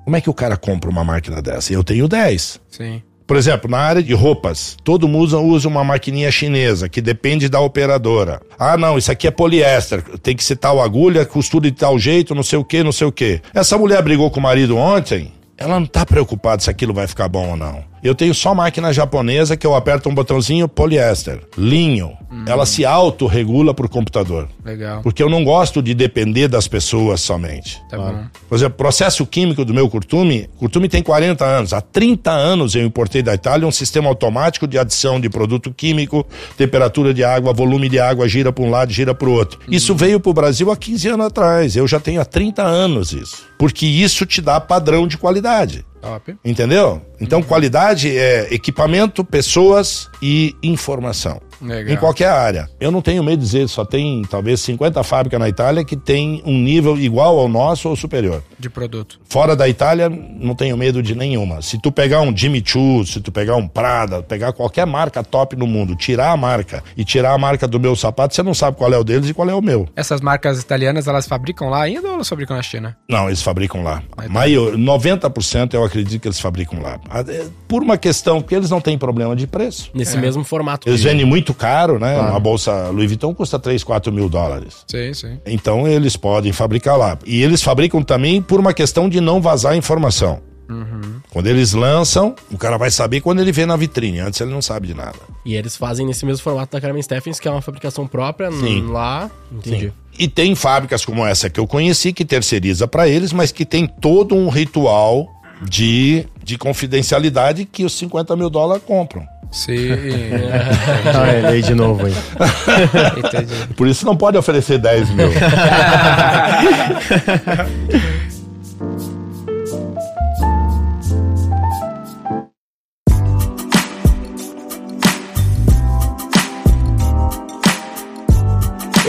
Como é que o cara compra uma máquina dessa? Eu tenho 10. Sim. Por exemplo, na área de roupas, todo mundo usa, usa uma maquininha chinesa que depende da operadora. Ah, não, isso aqui é poliéster, tem que ser tal agulha, costura de tal jeito, não sei o que, não sei o que. Essa mulher brigou com o marido ontem, ela não tá preocupada se aquilo vai ficar bom ou não. Eu tenho só máquina japonesa que eu aperto um botãozinho poliéster, linho. Ela se autorregula por computador. Legal. Porque eu não gosto de depender das pessoas somente. Tá bom. Por exemplo, processo químico do meu curtume, curtume tem 40 anos. Há 30 anos eu importei da Itália um sistema automático de adição de produto químico, temperatura de água, volume de água, gira para um lado, gira para o outro. Isso veio para o Brasil há 15 anos atrás. Eu já tenho há 30 anos isso. Porque isso te dá padrão de qualidade. Top. Entendeu? Então, qualidade é equipamento, pessoas e informação. Legal. Em qualquer área. Eu não tenho medo de dizer, só tem talvez 50 fábricas na Itália que tem um nível igual ao nosso ou superior. De produto. Fora da Itália, não tenho medo de nenhuma. Se tu pegar um Jimmy Choo, se tu pegar um Prada, pegar qualquer marca top no mundo, tirar a marca e tirar a marca do meu sapato, você não sabe qual é o deles e qual é o meu. Essas marcas italianas, elas fabricam lá ainda ou elas fabricam na China? Não, eles fabricam lá. Mas tá. Maior, 90% eu acredito que eles fabricam lá. Ah, é, Por uma questão, porque eles não têm problema de preço. Nesse mesmo formato. Eles que- vendem muito caro, né? Uma bolsa Louis Vuitton custa 3, 4 mil dólares. Sim, sim. Então eles podem fabricar lá. E eles fabricam também por uma questão de não vazar informação. Quando eles lançam, o cara vai saber quando ele vê na vitrine. Antes ele não sabe de nada. E eles fazem nesse mesmo formato da Carmen Steffens, que é uma fabricação própria Sim. lá. Entendi. E tem fábricas como essa que eu conheci que terceiriza para eles, mas que tem todo um ritual de, de confidencialidade que os 50 mil dólares compram. Sim. Ah, ele aí de novo aí. Entendi. Por isso não pode oferecer 10 mil.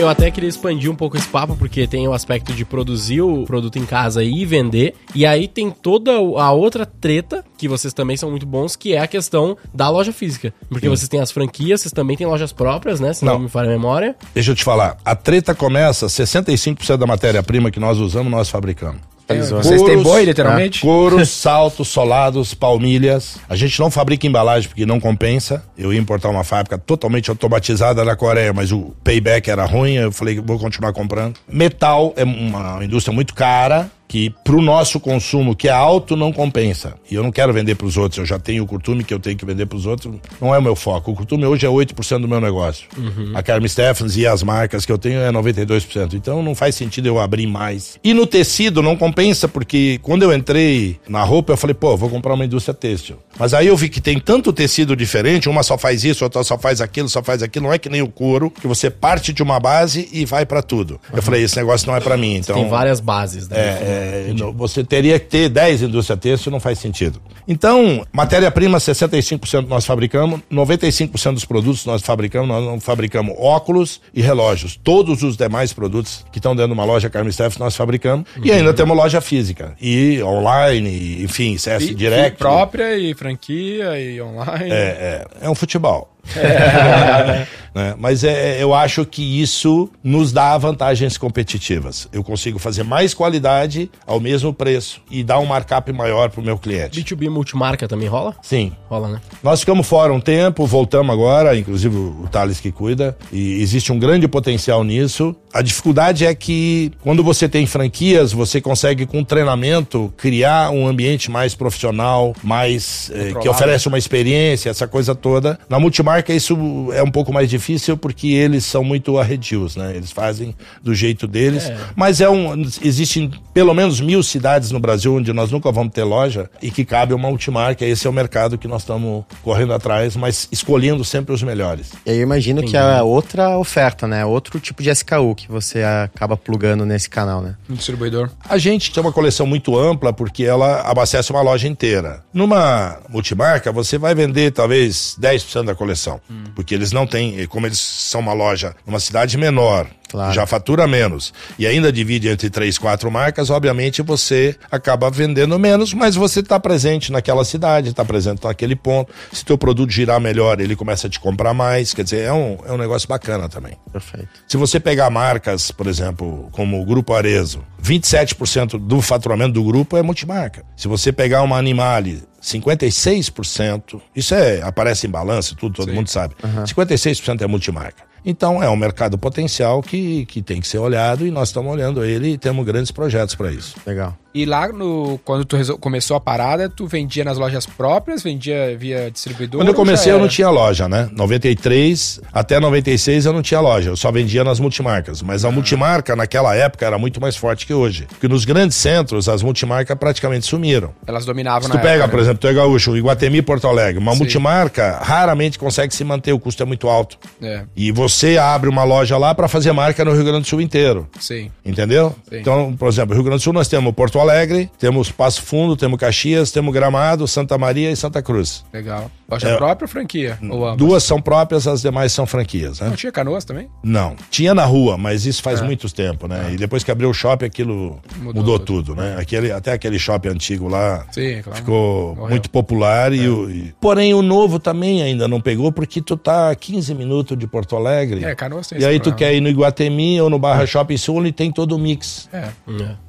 Eu até queria expandir um pouco esse papo, porque tem o aspecto de produzir o produto em casa e vender. E aí tem toda a outra treta, que vocês também são muito bons, que é a questão da loja física. Porque vocês têm as franquias, vocês também têm lojas próprias, né? Se não, Não. me falha a memória. Deixa eu te falar, a treta começa, 65% da matéria-prima que nós usamos, nós fabricamos. Vocês têm boi, literalmente? Couros, saltos, solados, palmilhas. A gente não fabrica embalagem porque não compensa. Eu ia importar uma fábrica totalmente automatizada da Coreia, mas o payback era ruim. Eu falei vou continuar comprando. Metal é uma indústria muito cara. Que pro nosso consumo, que é alto, não compensa. E eu não quero vender pros outros. Eu já tenho o curtume que eu tenho que vender pros outros. Não é o meu foco. O curtume hoje é 8% do meu negócio. A Carmen Stephens e as marcas que eu tenho é 92%. Então não faz sentido eu abrir mais. E no tecido não compensa, porque quando eu entrei na roupa, eu falei, pô, vou comprar uma indústria têxtil. Mas aí eu vi que tem tanto tecido diferente, uma só faz isso, outra só faz aquilo, só faz aquilo. Não é que nem o couro, que você parte de uma base e vai pra tudo. Eu falei, esse negócio não é pra mim. Então, Tem várias bases, né? é, é, não- você teria que ter 10 indústria têxtil, não faz sentido. Então, matéria-prima, 65% nós fabricamos, 95% dos produtos nós fabricamos, nós não fabricamos óculos e relógios. Todos os demais produtos que estão dentro de uma loja Carmen Steff nós fabricamos. E ainda temos loja física. E online, e, enfim, CS Fi- Direct. própria e franquia e online. É, é, é um futebol. Né? Mas é, eu acho que isso nos dá vantagens competitivas. Eu consigo fazer mais qualidade ao mesmo preço e dar um markup maior para o meu cliente. B2B multimarca também rola? Sim. Rola, né? Nós ficamos fora um tempo, voltamos agora, inclusive o Thales que cuida, e existe um grande potencial nisso. A dificuldade é que quando você tem franquias, você consegue com treinamento criar um ambiente mais profissional, mais eh, que oferece uma experiência, essa coisa toda. Na multimarca isso é um pouco mais difícil porque eles são muito arredios, né? Eles fazem do jeito deles. Mas é um existem pelo menos mil cidades no Brasil onde nós nunca vamos ter loja e que cabe uma multimarca. Esse é o mercado que nós estamos correndo atrás, mas escolhendo sempre os melhores. E aí eu imagino que é outra oferta, né? Outro tipo de SKU que você acaba plugando nesse canal, né? Um distribuidor. A gente tem uma coleção muito ampla porque ela abastece uma loja inteira. Numa multimarca, você vai vender talvez 10% da coleção. Porque eles não têm, como eles são uma loja numa cidade menor, Claro. já fatura menos e ainda divide entre três, quatro marcas, obviamente você acaba vendendo menos, mas você está presente naquela cidade, está presente naquele ponto. Se teu produto girar melhor, ele começa a te comprar mais. Quer dizer, é um, é um negócio bacana também. Perfeito. Se você pegar marcas, por exemplo, como o Grupo Arezo, 27% do faturamento do grupo é multimarca. Se você pegar uma Animale, 56%, isso é, aparece em balanço, tudo, todo mundo sabe. 56% é multimarca. Então é um mercado potencial que, que tem que ser olhado e nós estamos olhando ele e temos grandes projetos para isso. Legal. E lá, no, quando tu resol- começou a parada, tu vendia nas lojas próprias, vendia via distribuidor? Quando eu comecei, eu não tinha loja, né? 93 até 96 eu não tinha loja, eu só vendia nas multimarcas. Mas a multimarca naquela época era muito mais forte que hoje. Porque nos grandes centros as multimarcas praticamente sumiram. Elas dominavam Se na tu pega, época, por né? exemplo, tu é gaúcho, Iguatemi e Porto Alegre, uma Sim. multimarca raramente consegue se manter, o custo é muito alto. É. E você você abre uma loja lá para fazer marca no Rio Grande do Sul inteiro. Sim. Entendeu? Sim. Então, por exemplo, Rio Grande do Sul nós temos Porto Alegre, temos Passo Fundo, temos Caxias, temos Gramado, Santa Maria e Santa Cruz. Legal. Loja É. própria ou franquia? Ou? Duas são próprias, as demais são franquias, né? Não tinha canoas também? Não. Tinha na rua, mas isso faz muito tempo, né? E depois que abriu o shopping, aquilo Mudou mudou, tudo. né? Aquele, até aquele shopping antigo lá Sim, claro. ficou Morreu. muito popular. E, o- e- Porém, o novo também ainda não pegou, porque tu tá a 15 minutos de Porto Alegre. É, Canoas tem E aí tu problema. quer ir no Iguatemi ou no Barra Shopping Sul e tem todo o mix. É.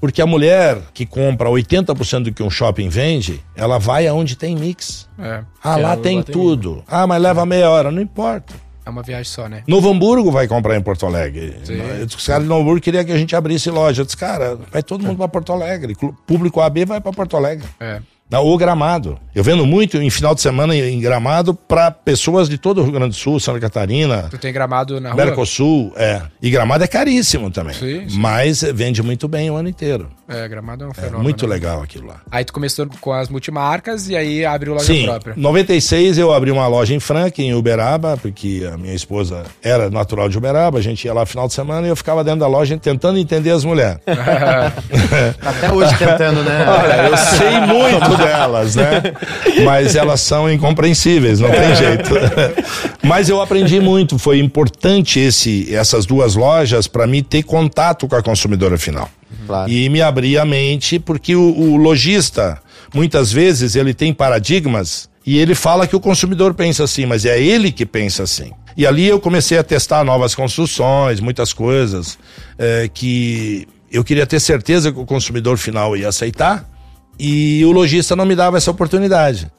Porque a mulher que compra 80% do que um shopping vende, ela vai aonde tem mix. É. Ah, é lá tem Iguatemi. tudo. Ah, mas leva meia hora. Não importa. É uma viagem só, né? Novo Hamburgo vai comprar em Porto Alegre. Sim. Os caras de Novo Hamburgo queriam que a gente abrisse loja. Eu disse, cara, vai todo mundo para Porto Alegre. Clu- Público AB vai para Porto Alegre. É. Ou Gramado. Eu vendo muito em final de semana em Gramado para pessoas de todo o Rio Grande do Sul, Santa Catarina, Tu tem gramado na rua? Mercosul. É. E Gramado é caríssimo também. Sim, sim. Mas vende muito bem o ano inteiro. É, gramado é um É fenômeno. muito né? legal aquilo lá. Aí tu começou com as multimarcas e aí abriu loja Sim, própria. em 96 eu abri uma loja em Franca, em Uberaba, porque a minha esposa era natural de Uberaba, a gente ia lá final de semana e eu ficava dentro da loja tentando entender as mulheres. Até hoje tentando, né? Olha, eu sei muito delas, né? Mas elas são incompreensíveis, não tem jeito. Mas eu aprendi muito, foi importante esse, essas duas lojas para mim ter contato com a consumidora final. Claro. E me abrir a mente, porque o, o lojista, muitas vezes, ele tem paradigmas e ele fala que o consumidor pensa assim, mas é ele que pensa assim. E ali eu comecei a testar novas construções, muitas coisas eh, que eu queria ter certeza que o consumidor final ia aceitar e o lojista não me dava essa oportunidade.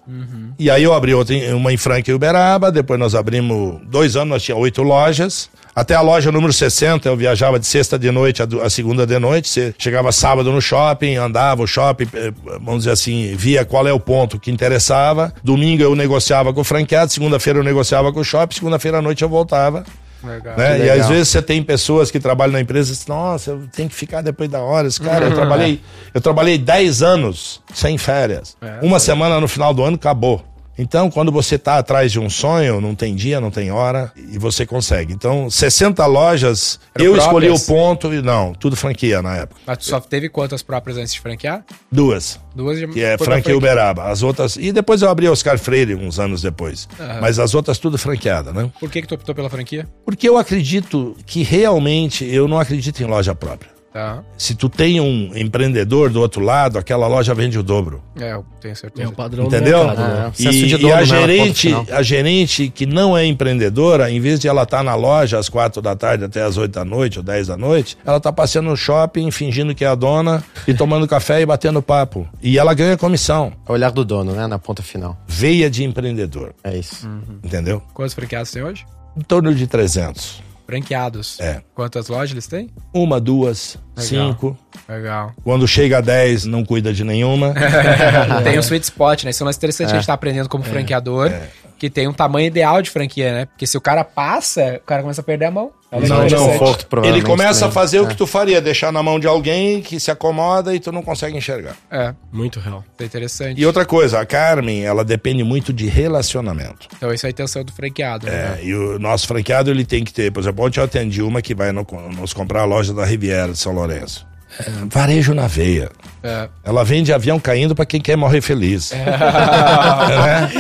E aí eu abri outra, uma em Franca e Uberaba, depois nós abrimos, dois anos nós tínhamos oito lojas, até a loja número 60 eu viajava de sexta de noite a, segunda de noite, Cê chegava sábado no shopping, andava o shopping, eh, vamos dizer assim, via qual é o ponto que interessava, domingo eu negociava com o franqueado, segunda-feira eu negociava com o shopping, segunda-feira à noite eu voltava. Legal. Né? E legal. às vezes você tem pessoas que trabalham na empresa e dizem, nossa, eu tenho que ficar depois da hora. Esse cara, eu trabalhei, eu trabalhei 10 anos sem férias. É, Uma semana no final do ano acabou. Então, quando você está atrás de um sonho, não tem dia, não tem hora, e você consegue. Então, 60 lojas, Eram eu escolhi o próprias? ponto e não, tudo franquia na época. Mas tu só teve quantas próprias antes de franquear? Duas. Duas de Que é foi franquia e Uberaba. As outras. E depois eu abri Oscar Freire uns anos depois. Aham. Mas as outras tudo franqueada, né? Por que, que tu optou pela franquia? Porque eu acredito que realmente eu não acredito em loja própria. Tá. Se tu tem um empreendedor do outro lado, aquela loja vende o dobro. É, eu tenho É certeza. o padrão Entendeu? do mercado, Ah, né? é. E, e a né, gerente, a gerente que não é empreendedora, em vez de ela estar na loja às quatro da tarde até às oito da noite ou dez da noite, ela tá passeando no shopping, fingindo que é a dona e tomando café e batendo papo. E ela ganha comissão. O olhar do dono, né? Na ponta final. Veia de empreendedor, É isso. entendeu? Quantos franqueados tem hoje? Em torno de 300. Franqueados. É. Quantas lojas eles têm? Uma, duas, Legal. cinco. Legal. Quando chega a 10, não cuida de nenhuma. tem o sweet spot, né? Isso é um lance interessante que a gente tá aprendendo É. como franqueador, que tem um tamanho ideal de franquia, né? Porque se o cara passa, o cara começa a perder a mão. É Não, não. interessante. Conforto, Ele começa a também. fazer o É. que tu faria, deixar na mão de alguém que se acomoda e tu não consegue enxergar. É, Muito real. é interessante. E outra coisa, a Carmen, ela depende muito de relacionamento. Então isso é a intenção do franqueado, né? É, e o nosso franqueado, ele tem que ter, por exemplo, ontem eu atendi uma que vai no- nos comprar a loja da Riviera de São Lourenço. É, varejo na veia. É. Ela vende avião caindo para quem quer morrer feliz. Né?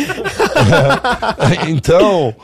então,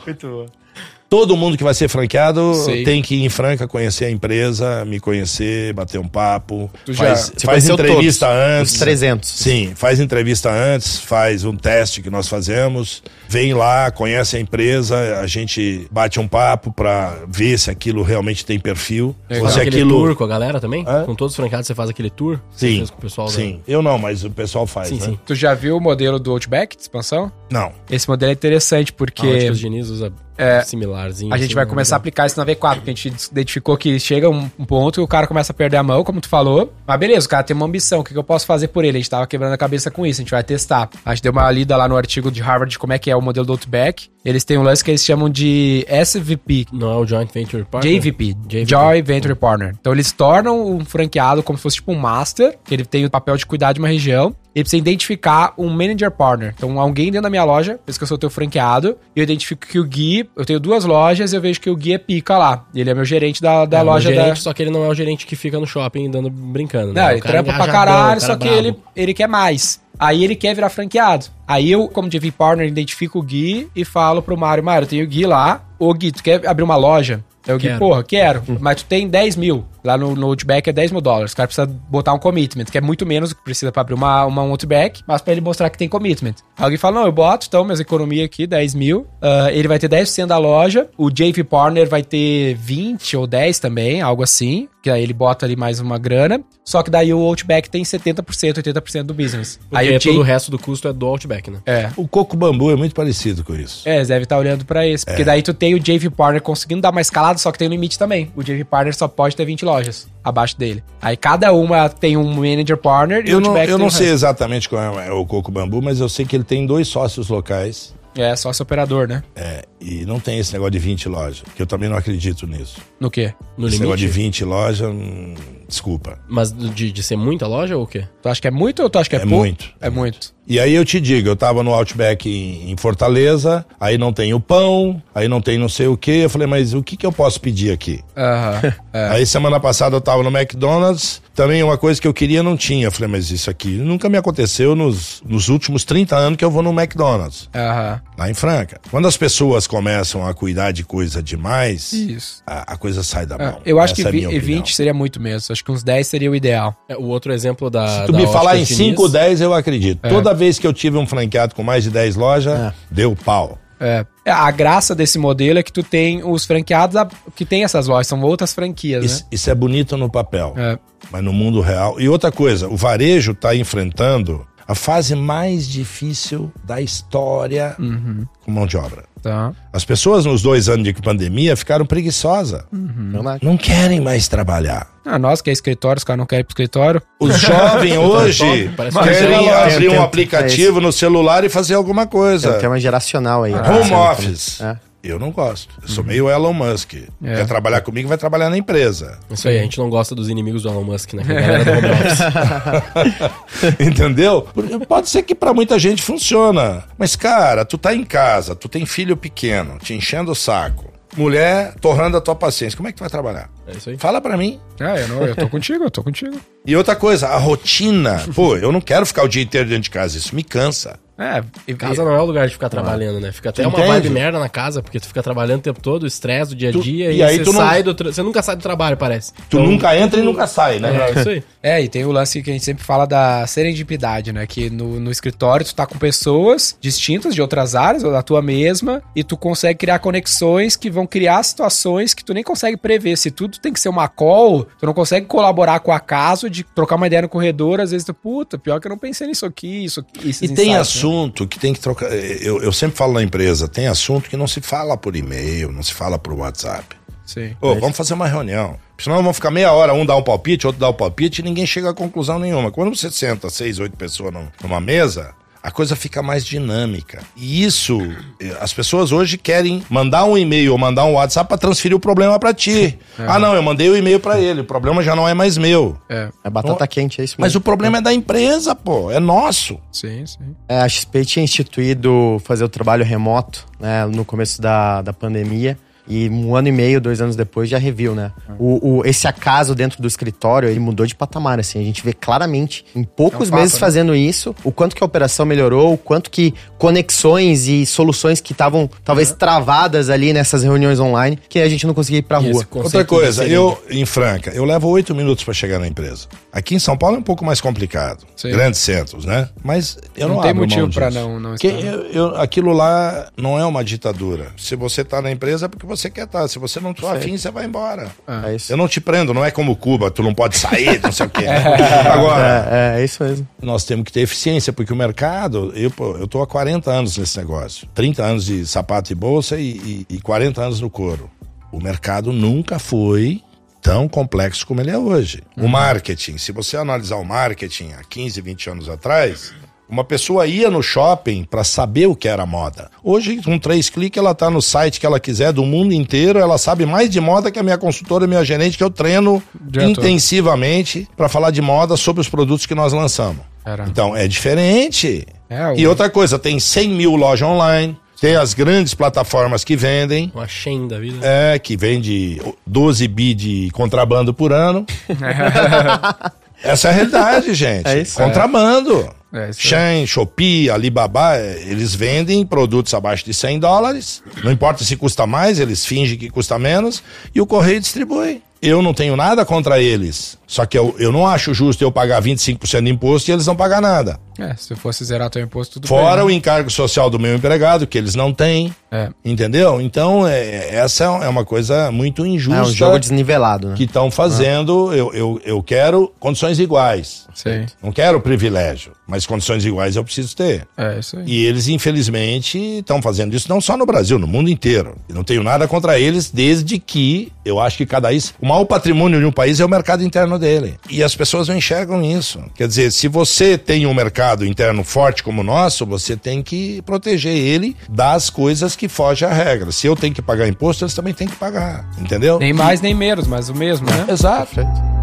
todo mundo que vai ser franqueado Sim. tem que ir em Franca conhecer a empresa, me conhecer, bater um papo. Tu já- faz Você faz entrevista todos, antes. Os 300. Sim, faz entrevista antes, faz um teste que nós fazemos, vem lá, conhece a empresa, a gente bate um papo pra ver se aquilo realmente tem perfil. Legal. Ou Faz aquele aquilo. tour com a galera também? Hã? Com todos os franqueados você faz aquele tour? Você Sim, com o pessoal da- sim. Eu não, mas o pessoal faz, Sim, né? sim. Tu já viu o modelo do Outback de expansão? Não. Esse modelo é interessante porque Óticas Diniz usa É, similarzinho. a gente assim, vai né? começar a aplicar isso na V4, porque a gente identificou que chega um, um ponto que o cara começa a perder a mão, como tu falou. Mas beleza, o cara tem uma ambição, o que, que eu posso fazer por ele? A gente tava quebrando a cabeça com isso, a gente vai testar. A gente deu uma lida lá no artigo de Harvard de como é que é o modelo do Outback. Eles têm um lance que eles chamam de SVP, Não é o Joint Venture Partner? JVP, JVP. Joy Venture Partner. Então eles tornam um franqueado como se fosse tipo um master, que ele tem o papel de cuidar de uma região, ele precisa identificar um manager partner. Então, alguém dentro da minha loja, pensa que eu sou teu franqueado, e eu identifico que o Gui, eu tenho duas lojas, e eu vejo que o Gui é pica lá. Ele é meu gerente da, da É, loja gerente, da. Só que ele não é o gerente que fica no shopping dando, brincando, né? Não, É ele trampa pra caralho, só que ele, ele quer mais. Aí ele quer virar franqueado. Aí eu, como JV Partner, identifico o Gui e falo pro Mário, Mário, tem o Gui lá. Ô Gui, tu quer abrir uma loja? Aí o Gui, Quero. porra, quero. Mas tu tem 10 mil. Lá no, no Outback é 10 mil dólares. O cara precisa botar um commitment, que é muito menos do que precisa pra abrir uma, uma um Outback, mas pra ele mostrar que tem commitment. Aí alguém fala, não, eu boto, então, minhas economias aqui, 10 mil. Ah, ele vai ter 10% da loja. O JV Partner vai ter 20 ou 10 também, algo assim. Que aí ele bota ali mais uma grana. Só que daí o Outback tem 70%, 80% do business. Porque aí o todo o resto do custo é do Outback, né? É. O coco bambu é muito parecido com isso. É, você deve estar olhando pra esse. Porque daí tu tem o JV Partner conseguindo dar uma escalada, só que tem um limite também. O JV Partner só pode ter 20 lojas abaixo dele. Aí cada uma tem um manager partner e Eu não, Outback eu não sei resto. exatamente qual é o coco bambu, mas eu sei que ele tem dois sócios locais É, sócio operador, né? é, e não tem esse negócio de 20 lojas, que eu também não acredito nisso. No quê? No esse negócio de limite. 20 lojas, hum, desculpa. Mas de, de ser muita loja ou o quê? Tu acha que é muito ou tu acha que é, É pouco? muito. É muito. E aí eu te digo, eu tava no Outback em, em Fortaleza, aí não tem o pão, aí não tem não sei o que. Eu falei, mas o que, que eu posso pedir aqui? Aham. É. Aí semana passada eu tava no McDonald's, também uma coisa que eu queria não tinha. Eu falei, mas isso aqui nunca me aconteceu nos, nos últimos 30 anos que eu vou no McDonald's, Aham. lá em Franca. Quando as pessoas começam a cuidar de coisa demais, Isso. a, a coisa sai da É, mão. eu acho Essa que é a minha vi- opinião. 20 seria muito mesmo. Acho que uns 10 seria o ideal. É, o outro exemplo da. Se tu da me falar em Ótica 5, Diniz, 10, eu acredito. É. Toda vez que eu tive um franqueado com mais de 10 lojas, deu pau. É. É, A graça desse modelo é que tu tem os franqueados que tem essas lojas, são outras franquias, Isso, né? isso é bonito no papel, É. mas no mundo real. E outra coisa, o varejo está enfrentando a fase mais difícil da história Uhum. com mão de obra. Tá. As pessoas nos dois anos de pandemia ficaram preguiçosas. Uhum. Não querem mais trabalhar. Ah, nós que é escritório, os caras não querem ir pro escritório. Os jovens hoje que querem é tem- abrir tem- um tem- aplicativo no celular e fazer alguma É coisa. um tema geracional aí. Home acontecendo office. É. Eu não gosto. Eu sou meio Elon Musk. É. Quer trabalhar comigo, vai trabalhar na empresa. Isso aí, a gente não gosta dos inimigos do Elon Musk, né? Entendeu? Pode ser que pra muita gente funciona. Mas, cara, tu tá em casa, tu tem filho pequeno, te enchendo o saco. Mulher torrando a tua paciência. Como é que tu vai trabalhar? É isso aí. Fala pra mim. Ah, eu, não, eu tô contigo, eu tô contigo. E outra coisa, a rotina. Pô, eu não quero ficar o dia inteiro dentro de casa. Isso me cansa. É, e, Casa não é o lugar de ficar trabalhando, né? Fica até Tu uma entende? vibe merda na casa, porque tu fica trabalhando o tempo todo, o estresse do dia a Tu- dia, e e, aí você tu não- sai do tra- Você nunca sai do trabalho, parece. Tu Então, nunca entra e nunca sai, né? É, isso aí. É, e tem o lance que a gente sempre fala da serendipidade, né? Que no, no escritório tu tá com pessoas distintas de outras áreas, ou da tua mesma, e tu consegue criar conexões que vão criar situações que tu nem consegue prever. Se tudo tem que ser uma call, tu não consegue colaborar com o acaso de trocar uma ideia no corredor, às vezes tu, puta, pior que eu não pensei nisso aqui, isso aqui. E tem né? Assunto que tem que trocar. Eu, eu sempre falo na empresa, tem assunto que não se fala por e-mail, não se fala por WhatsApp. Sim. Ô, vamos fazer uma reunião. Senão vamos ficar meia hora, um dá um palpite, outro dá um palpite e ninguém chega a conclusão nenhuma. Quando você senta seis, oito pessoas num- numa mesa, a coisa fica mais dinâmica. E isso, eh, as pessoas hoje querem mandar um e-mail ou mandar um WhatsApp para transferir o problema para ti. Ah, não, eu mandei o e-mail para ele, o problema já não é mais meu. É, É batata quente, é isso Mas mesmo. o problema é da empresa, pô, é nosso. sim, sim. É, a XP tinha instituído fazer o trabalho remoto né, no começo da, da pandemia. E um ano e meio, dois anos depois, já reviu, né? O, o- esse acaso dentro do escritório, ele mudou de patamar, assim. A gente vê claramente, em poucos É um fato, meses né? fazendo isso, o quanto que a operação melhorou, o quanto que conexões e soluções que estavam talvez travadas ali nessas reuniões online, que a gente não conseguia ir pra rua. Outra coisa, eu, em Franca, eu levo oito minutos para chegar na empresa. Aqui em São Paulo é um pouco mais complicado. Sim. Grandes centros, né? Mas eu não, Não tem abro motivo disso. não- não estar. eu- eu- aquilo lá não é uma ditadura. Se você tá na empresa é porque você quer estar. Se você não tá afim, você vai embora. É isso. Eu não te prendo, não é como Cuba, tu não pode sair, não sei o quê. Agora, É, é, é isso mesmo. nós temos que ter eficiência, porque o mercado, eu, eu tô há 40 anos nesse negócio. 30 anos de sapato e bolsa e, e, e 40 anos no couro. O mercado nunca foi tão complexo como ele é hoje. O marketing, se você analisar o marketing há 15, 20 anos atrás, uma pessoa ia no shopping para saber o que era moda. Hoje, com três cliques, ela tá no site que ela quiser do mundo inteiro, ela sabe mais de moda que a minha consultora e minha gerente, que eu treino todo. intensivamente para falar de moda sobre os produtos que nós lançamos. Era. Então é diferente. É, o- E outra coisa, tem 100 mil lojas online, tem as grandes plataformas que vendem. Uma Shen da vida. É, que vende 12 bi de contrabando por ano. Essa é a realidade, gente. É isso. Contrabando. É Shein, Shopee, Alibaba, eh, eles vendem produtos abaixo de 100 dólares. Não importa se custa mais, eles fingem que custa menos. E o correio distribui. Eu não tenho nada contra eles. Só que eu, eu não acho justo eu pagar 25% de imposto e eles não pagar nada. É, se fosse zerar teu imposto, tudo Fora bem. o né? encargo social do meu empregado, que eles não têm. É. Entendeu? Então, é, essa é uma coisa muito injusta É um jogo desnivelado, né? que estão fazendo. Eu, eu, eu quero condições iguais. Sei. Não quero privilégio, mas condições iguais eu preciso ter. É, isso aí. E eles, infelizmente, estão fazendo isso não só no Brasil, no mundo inteiro. E não tenho nada contra eles, desde que eu acho que cada país. O maior patrimônio de um país é o mercado interno dele. E as pessoas não enxergam isso. Quer dizer, se você tem um mercado interno forte como o nosso, você tem que proteger ele das coisas que fogem à regra. Se eu tenho que pagar imposto, eles também têm que pagar. Entendeu? Nem mais, nem menos, mas o mesmo, né? Exato. E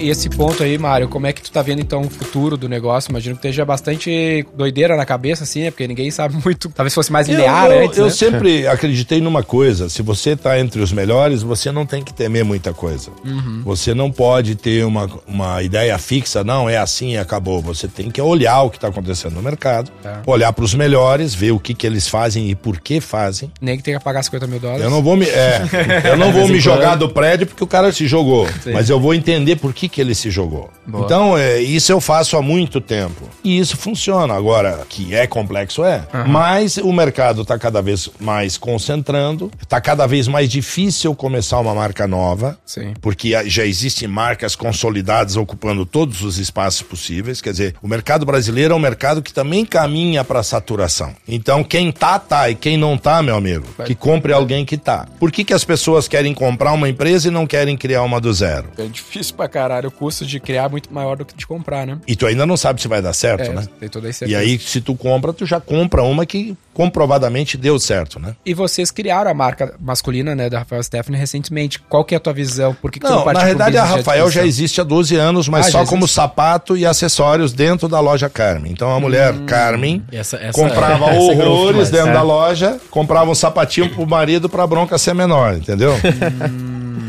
esse ponto aí, Mário, como é que tu tá vendo então o futuro do negócio? Imagino que esteja bastante doideira na cabeça, assim, né? Porque ninguém sabe muito. Talvez fosse mais linear eu, eu, antes, eu né? sempre acreditei numa coisa: se você está entre os melhores, você não tem que temer muita coisa. Uhum. Você não pode ter uma, uma ideia fixa, não, é assim e acabou. Você tem que olhar o que está acontecendo no mercado, Tá. olhar para os melhores, ver o que, que eles fazem e por que fazem. Nem que tenha que pagar 50 mil dólares. Eu não vou me, é, eu não vou me jogar do prédio porque o cara se jogou, Sim. mas eu vou entender por que, que ele se jogou. Boa. Então, é, isso eu faço há muito tempo. E isso funciona. Agora, que é complexo, é. Mas o mercado está cada vez mais concentrando, está cada vez mais difícil começar uma marca nova. Sim. Porque já existem marcas consolidadas ocupando todos os espaços possíveis. Quer dizer, o mercado brasileiro é um mercado que também caminha para saturação. Então, quem tá, tá. E quem não tá, meu amigo, que compre alguém que tá. Por que, que as pessoas querem comprar uma empresa e não querem criar uma do zero? É difícil pra caralho. O custo de criar é muito maior do que de comprar, né? E tu ainda não sabe se vai dar certo, É, né? tem toda a E aí, se tu compra, tu já compra uma que comprovadamente deu certo, né? E vocês criaram a marca masculina, né, da Rafael Stephanie recentemente. Qual que é a tua visão? Por que, que tu Não, na realidade a Rafael já existe há 12 anos, mas Ah, só como sapato e acessórios dentro da loja Carmen. Então a mulher Hum. Carmen Essa- essa- comprava essa é horrores dentro é. da loja, comprava um sapatinho pro marido pra bronca ser menor, entendeu?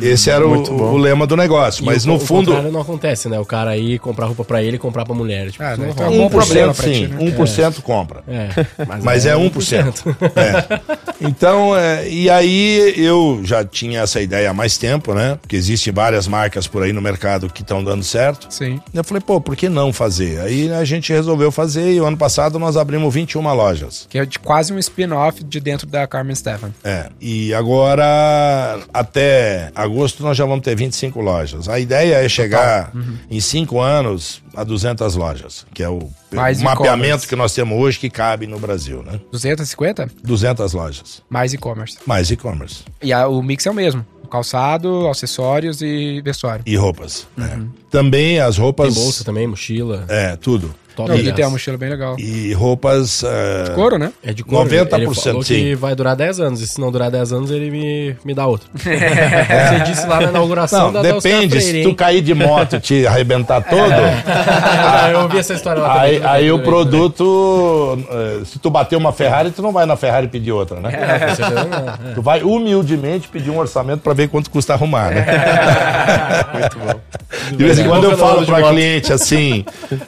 Esse era o, o lema do negócio. Mas o- no o fundo, não acontece, né? O cara aí comprar roupa pra ele e comprar pra mulher. Tipo, Ah, né? Então é um 1% problema pra sim, ti, né? 1% compra. É, Mas é 1%. É. Então, é, e aí eu já tinha essa ideia há mais tempo, né? Porque existem várias marcas por aí no mercado que estão dando certo. Sim. Eu falei, pô, por que não fazer? Aí a gente resolveu fazer e o ano passado nós abrimos 21 lojas. Que é de quase um spin-off de dentro da Carmen Stefan. É, e agora até agosto nós já vamos ter 25 lojas. A ideia é chegar Uhum. em 5 anos a 200 lojas, que é o Mais mapeamento que nós temos hoje que cabe no Brasil, né? 250? 200 lojas, Mais e-commerce. mais e-commerce E a- o mix é o mesmo. Calçado, acessórios e vestuário. e roupas. né? Uhum. Também as roupas... Tem bolsa também, mochila. É, tudo. Top, Não, e tem uma mochila bem legal. E roupas... é, Couro, né? É de couro. 90%, Ele falou sim. que vai durar 10 anos. E se não durar 10 anos, ele me, me dá outra. Você disse lá na inauguração Não, da depende, Freire, se tu cair de moto e te arrebentar todo... eu ouvi essa história lá Aí, também. aí o produto, eh, se tu bater uma Ferrari, tu não vai na Ferrari pedir outra, né? É. É. Tu vai humildemente pedir um orçamento pra ver quanto custa arrumar, né? Muito bom. De vez em quando eu falo de pra cliente assim,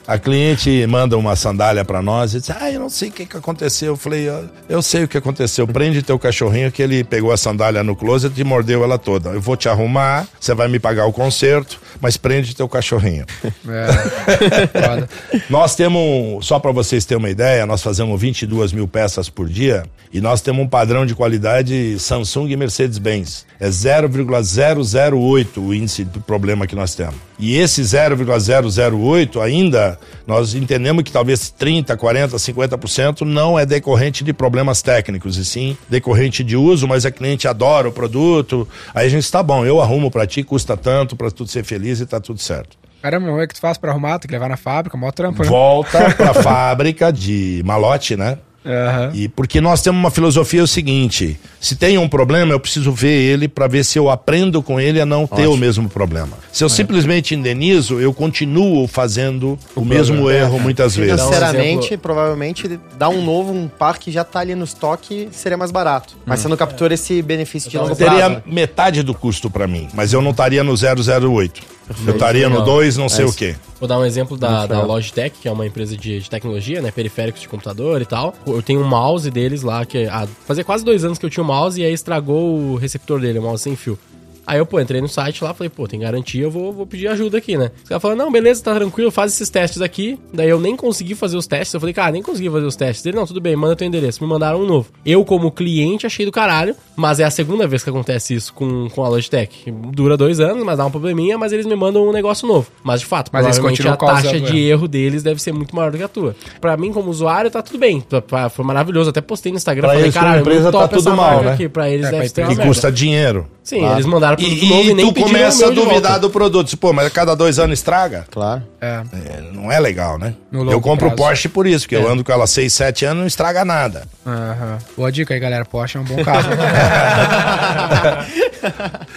a cliente manda uma sandália pra nós e diz, ah, eu não sei o que, que aconteceu. Eu falei, "Eu- eu sei o que aconteceu. Prende teu cachorrinho que ele pegou a sandália no closet e mordeu ela toda. Eu vou te arrumar, você vai me pagar o conserto, mas prende teu cachorrinho. É. Nós temos, só para vocês terem uma ideia, nós fazemos 22 mil peças por dia e nós temos um padrão de qualidade Samsung e Mercedes-Benz. É 0,008 o índice do problema que nós temos. E esse 0,008 ainda, nós entendemos que talvez 30, 40, 50% não é decorrente de problemas técnicos, e sim decorrente de uso, mas a cliente adora o produto. Aí a gente está bom, eu arrumo para ti, custa tanto para tu ser feliz e tá tudo certo. Caramba, como é que tu faz pra arrumar? Tem que levar na fábrica, mó trampo, né? Volta pra fábrica de malote, né? Aham. E porque nós temos uma filosofia é o seguinte: se tem um problema, eu preciso ver ele para ver se eu aprendo com ele a não ter o mesmo problema. Se eu simplesmente indenizo, eu continuo fazendo o, mesmo erro muitas vezes. Então, Sinceramente, exemplo- provavelmente dar um novo, um par que já tá ali no estoque, seria mais barato. Mas você não captura esse benefício de longo prazo. Teria metade do custo para mim, mas eu não estaria no 008. Eu estaria no Legal. 2, não sei É o quê. Vou dar um exemplo da, da. Logitech, que é uma empresa de, de tecnologia, né? Periféricos de computador e tal. Eu tenho um mouse deles lá, que há, fazia quase dois anos que eu tinha o mouse e aí estragou o receptor dele, o mouse sem fio. Aí eu, pô, entrei no site lá, falei, pô, tem garantia, eu vou, vou pedir ajuda aqui, né? Os caras falaram, não, beleza, tá tranquilo, faz esses testes aqui. Daí eu nem consegui fazer os testes. Eu falei, cara, nem consegui fazer os testes. Ele, não, tudo bem, manda teu endereço. Me mandaram um novo. Eu, como cliente, achei do caralho, mas é a segunda vez que acontece isso com, com a Logitech. Dura dois anos, mas dá um probleminha, mas eles me mandam um negócio novo. Mas de fato, Mas provavelmente a taxa de erro deles deve ser muito maior do que a tua. Pra mim, como usuário, tá tudo bem. Foi maravilhoso. Até postei no Instagram, Pra falei, eles, como caralho, empresa, muito tá top tudo mal, né? aqui. Pra eles É, deve ser merda. custa dinheiro. Sim, eles mandaram produto E, novo e e nem tu começa a duvidar do produto. Pô, mas a cada dois anos estraga. Claro. É. É, não é legal, né? Eu compro prazo. Porsche por isso, porque eu ando com ela 6, 7 anos e não estraga nada. Aham. Boa dica aí, galera. Porsche é um bom carro.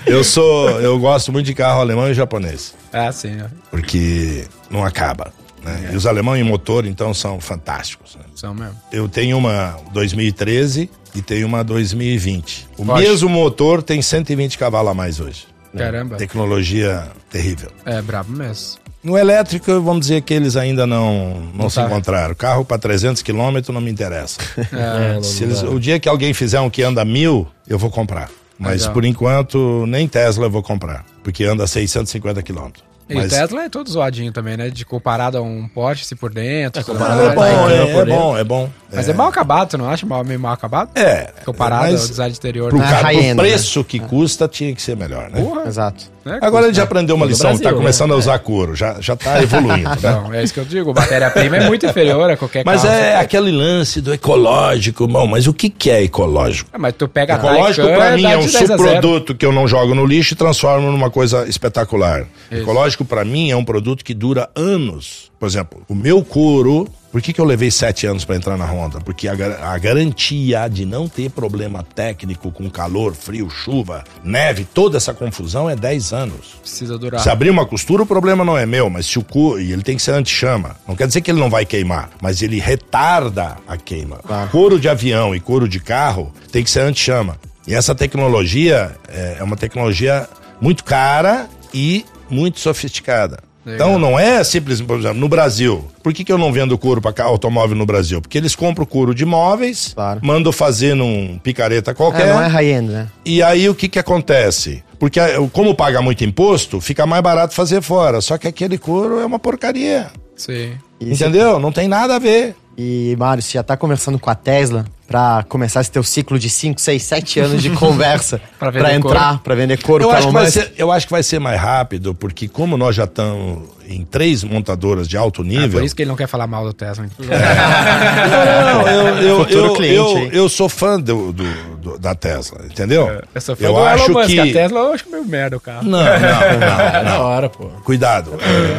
Eu sou. Eu gosto muito de carro alemão e japonês. é, sim. né? Porque não acaba. Né? E os alemães em motor, então, são fantásticos. né? São mesmo. Eu tenho uma 2013 e tenho uma 2020. O mesmo motor tem 120 cavalos a mais hoje. Caramba. Tecnologia terrível. É brabo mesmo. No elétrico, vamos dizer que eles ainda não, não, se tá. encontraram. Carro para 300 quilômetros não me interessa. É, não- Se não eles- o dia que alguém fizer um que anda mil, eu vou comprar. Mas Legal. por enquanto, nem Tesla eu vou comprar. Porque anda 650 quilômetros. E Mas o Tesla é todo zoadinho também, né? De comparado a um Porsche, se por dentro. tudo comparado é Tá bom, incrível é, por é bom, é bom. Mas é. mal acabado, tu não acha mal, meio mal acabado? É. Comparado mas ao design exterior. Pro, né? cara, pro preço que custa, tinha que ser melhor, né? Porra, Exato. Né? Agora ele já aprendeu uma lição, Brasil, tá né? começando a usar couro, já, já tá evoluindo, né? Não, é isso que eu digo. Matéria-prima é muito inferior a qualquer Mas é aquele lance do ecológico, bom, mas o que que é ecológico? Ah, Mas tu pega Ecológico pra mim é um de 10 a 0. subproduto que eu não jogo no lixo e transformo numa coisa espetacular. Isso. Ecológico pra mim é um produto que dura anos. Por exemplo, o meu couro, por que, que eu levei sete anos pra entrar na Honda? Porque a, a garantia de não ter problema técnico com calor, frio, chuva, neve, toda essa confusão é 10 anos. Precisa durar. Se abrir uma costura, o problema não é meu, mas se o couro. E ele tem que ser anti-chama. Não quer dizer que ele não vai queimar, mas ele retarda a queima. Couro de avião e couro de carro tem que ser anti-chama. E essa tecnologia é, é uma tecnologia muito cara e muito sofisticada. Legal. Então não é simples, por exemplo, no Brasil. Por que, que eu não vendo couro para automóvel no Brasil? Porque eles compram couro de móveis, Claro. mandam fazer num picareta É, qualquer. não é high-end, né? E aí o que que acontece? Porque eh, como paga muito imposto, fica mais barato fazer fora. Só que aquele couro é uma porcaria. Sim. E, Entendeu? Não tem nada a ver. e Mário, você já tá conversando com a Tesla pra começar esse teu ciclo de 5, 6, 7 anos de conversa vender entrar, pra vender couro Eu pra acho, que vai ser, eu acho que vai ser mais rápido, porque como nós já estamos em três montadoras de alto É nível. por isso que ele não quer falar mal do Tesla. então. Não, eu, eu, cliente, eu, eu sou fã do, do- do- da Tesla, entendeu? Eu sou fã eu do acho Elon Musk, que. A Tesla eu acho meio merda o carro. Não, não, não. É da hora, pô. Cuidado.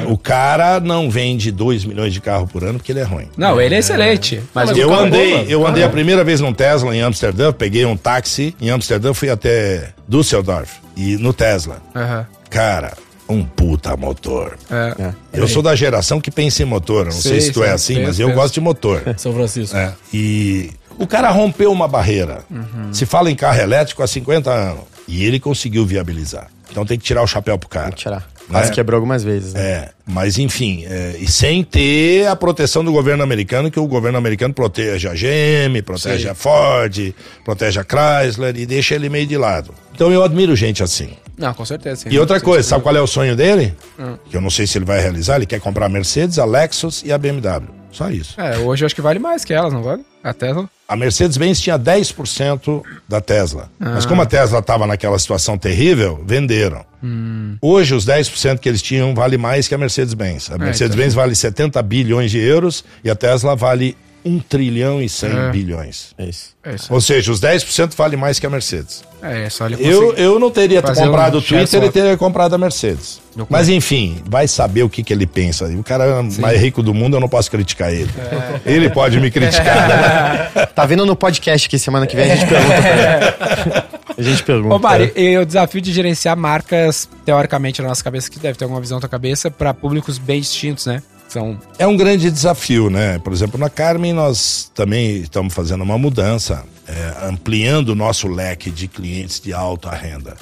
O cara não vende 2 milhões de carro por ano porque ele é ruim. Não, ele é excelente. Mas, Eu é andei, mano. eu andei a primeira vez num Tesla em Amsterdã, peguei um táxi em Amsterdã, fui até Düsseldorf e no Tesla. Aham. Cara, um puta motor. É. Eu sou da geração que pensa em motor, não sei, Sei, se tu sei, é assim, penso, mas eu penso. gosto de motor. São Francisco. É. E o cara rompeu uma barreira. Uhum. Se fala em carro elétrico há 50 anos e ele conseguiu viabilizar. Então tem que tirar o chapéu pro cara. Vou tirar. Quase Né? quebrou algumas vezes, né? É, mas enfim, é, e sem ter a proteção do governo americano, que o governo americano protege a GM, protege Sim. a Ford, protege a Chrysler e deixa ele meio de lado. Então eu admiro gente assim. Não, com certeza. sim. E outra coisa, sabe qual é o sonho dele? Hum. Que eu não sei se ele vai realizar, ele quer comprar a Mercedes, a Lexus e a BMW. Só isso. É, hoje eu acho que vale mais que elas, não vale? A Tesla. A Mercedes-Benz tinha 10% da Tesla. Mas Ah. como a Tesla estava naquela situação terrível, venderam. Hum. Hoje, os 10% que eles tinham vale mais que a Mercedes-Benz. A Mercedes-Benz vale 70 bilhões de euros e a Tesla vale 1 trilhão e 100 É. bilhões. É isso. É isso. Ou seja, os 10% valem mais que a Mercedes. É, só ele Eu, eu não teria comprado um o Twitter, ele teria comprado a Mercedes. Mas enfim, vai saber o que, que ele pensa. O cara mais rico do mundo, eu não posso criticar ele. É. Ele pode me criticar. né? Tá vindo no podcast que semana que vem a gente pergunta pra ele. A gente pergunta. Ô, Mari, e o desafio de gerenciar marcas, teoricamente, na nossa cabeça, que deve ter alguma visão na tua cabeça, para públicos bem distintos, né? São. É um grande desafio, né? Por exemplo, na Carmen nós também estamos fazendo uma mudança, é, ampliando o nosso leque de clientes de alta renda.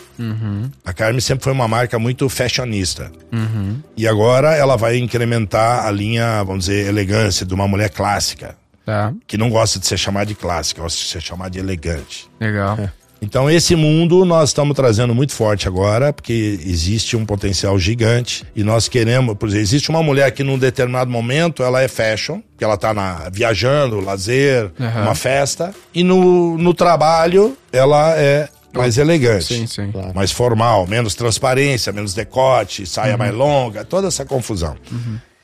A Carmen sempre foi uma marca muito fashionista. E agora ela vai incrementar a linha, vamos dizer, elegância de uma mulher clássica, Tá, que não gosta de ser chamada de clássica, gosta de ser chamada de elegante. legal. Então esse mundo nós estamos trazendo muito forte agora, porque existe um potencial gigante e nós queremos, por exemplo, existe uma mulher que num determinado momento ela é fashion, que ela tá na, viajando, lazer, Aham. uma festa, e no, no trabalho ela é mais elegante. Sim, sim. Mais formal, menos transparência, menos decote, saia mais longa, toda essa confusão.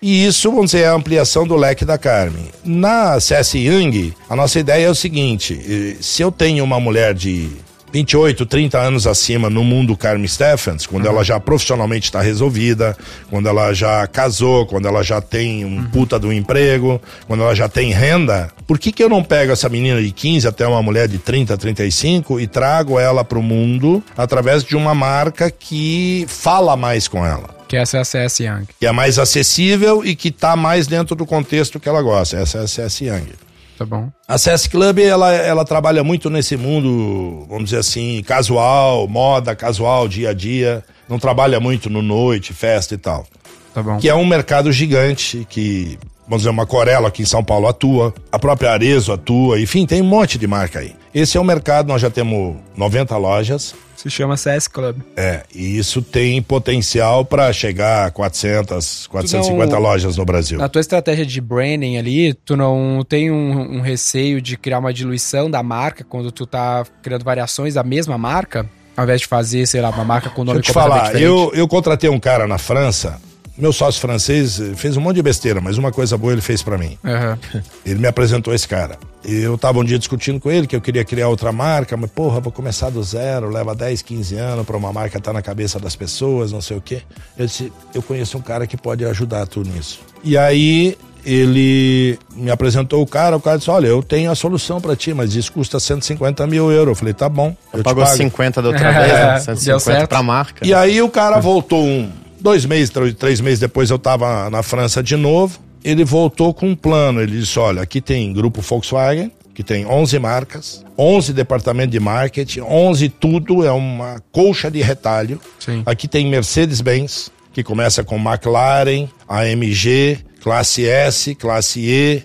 E isso, vamos dizer, é a ampliação do leque da Carmen. Na CS Young, a nossa ideia é o seguinte: eh, se eu tenho uma mulher de 28, 30 anos acima no mundo Carmen Stephens, quando ela já profissionalmente está resolvida, quando ela já casou, quando ela já tem um puta do emprego, quando ela já tem renda, por que, que eu não pego essa menina de 15 até uma mulher de 30, 35 e trago ela para o mundo através de uma marca que fala mais com ela? Que essa é a CS Young. que é mais acessível e que está mais dentro do contexto que ela gosta. Essa é a CS Young. Tá bom. A CS Club, ela, ela trabalha muito nesse mundo, vamos dizer assim, casual, moda casual, dia a dia. Não trabalha muito no noite, festa e tal. Tá bom. Que é um mercado gigante que, vamos dizer, uma Corella aqui em São Paulo atua, a própria Arezo atua, enfim, tem um monte de marca aí. Esse é o mercado, nós já temos 90 lojas. Se chama CS Club. É, e isso tem potencial para chegar a 400, 450 não- lojas no Brasil. Na tua estratégia de branding ali, tu não tem um, um receio de criar uma diluição da marca quando tu tá criando variações da mesma marca? Ao invés de fazer, sei lá, uma marca com nome Deixa eu te falar, eu, eu contratei um cara na França, meu sócio francês eh, fez um monte de besteira, mas uma coisa boa ele fez para mim. Aham. Ele me apresentou esse cara. Eu tava um dia discutindo com ele que eu queria criar outra marca, mas porra, vou começar do zero, leva 10, 15 anos para uma marca estar na cabeça das pessoas, não sei o quê. Eu disse, eu conheço um cara que pode ajudar tu nisso. E aí ele me apresentou o cara, o cara disse, olha, eu tenho a solução para ti, mas isso custa 150 mil euros. Eu falei, tá bom, eu te Pagou pago. 50 da outra vez, né? Deu 150 certo. pra marca. E aí o cara voltou um, dois meses, três, meses depois eu tava na França de novo. Ele voltou com um plano. Ele disse: olha, aqui tem grupo Volkswagen, que tem 11 marcas, 11 departamentos de marketing, 11 tudo, é uma colcha de retalho. Sim. Aqui tem Mercedes-Benz, que começa com McLaren, AMG, classe S, classe E,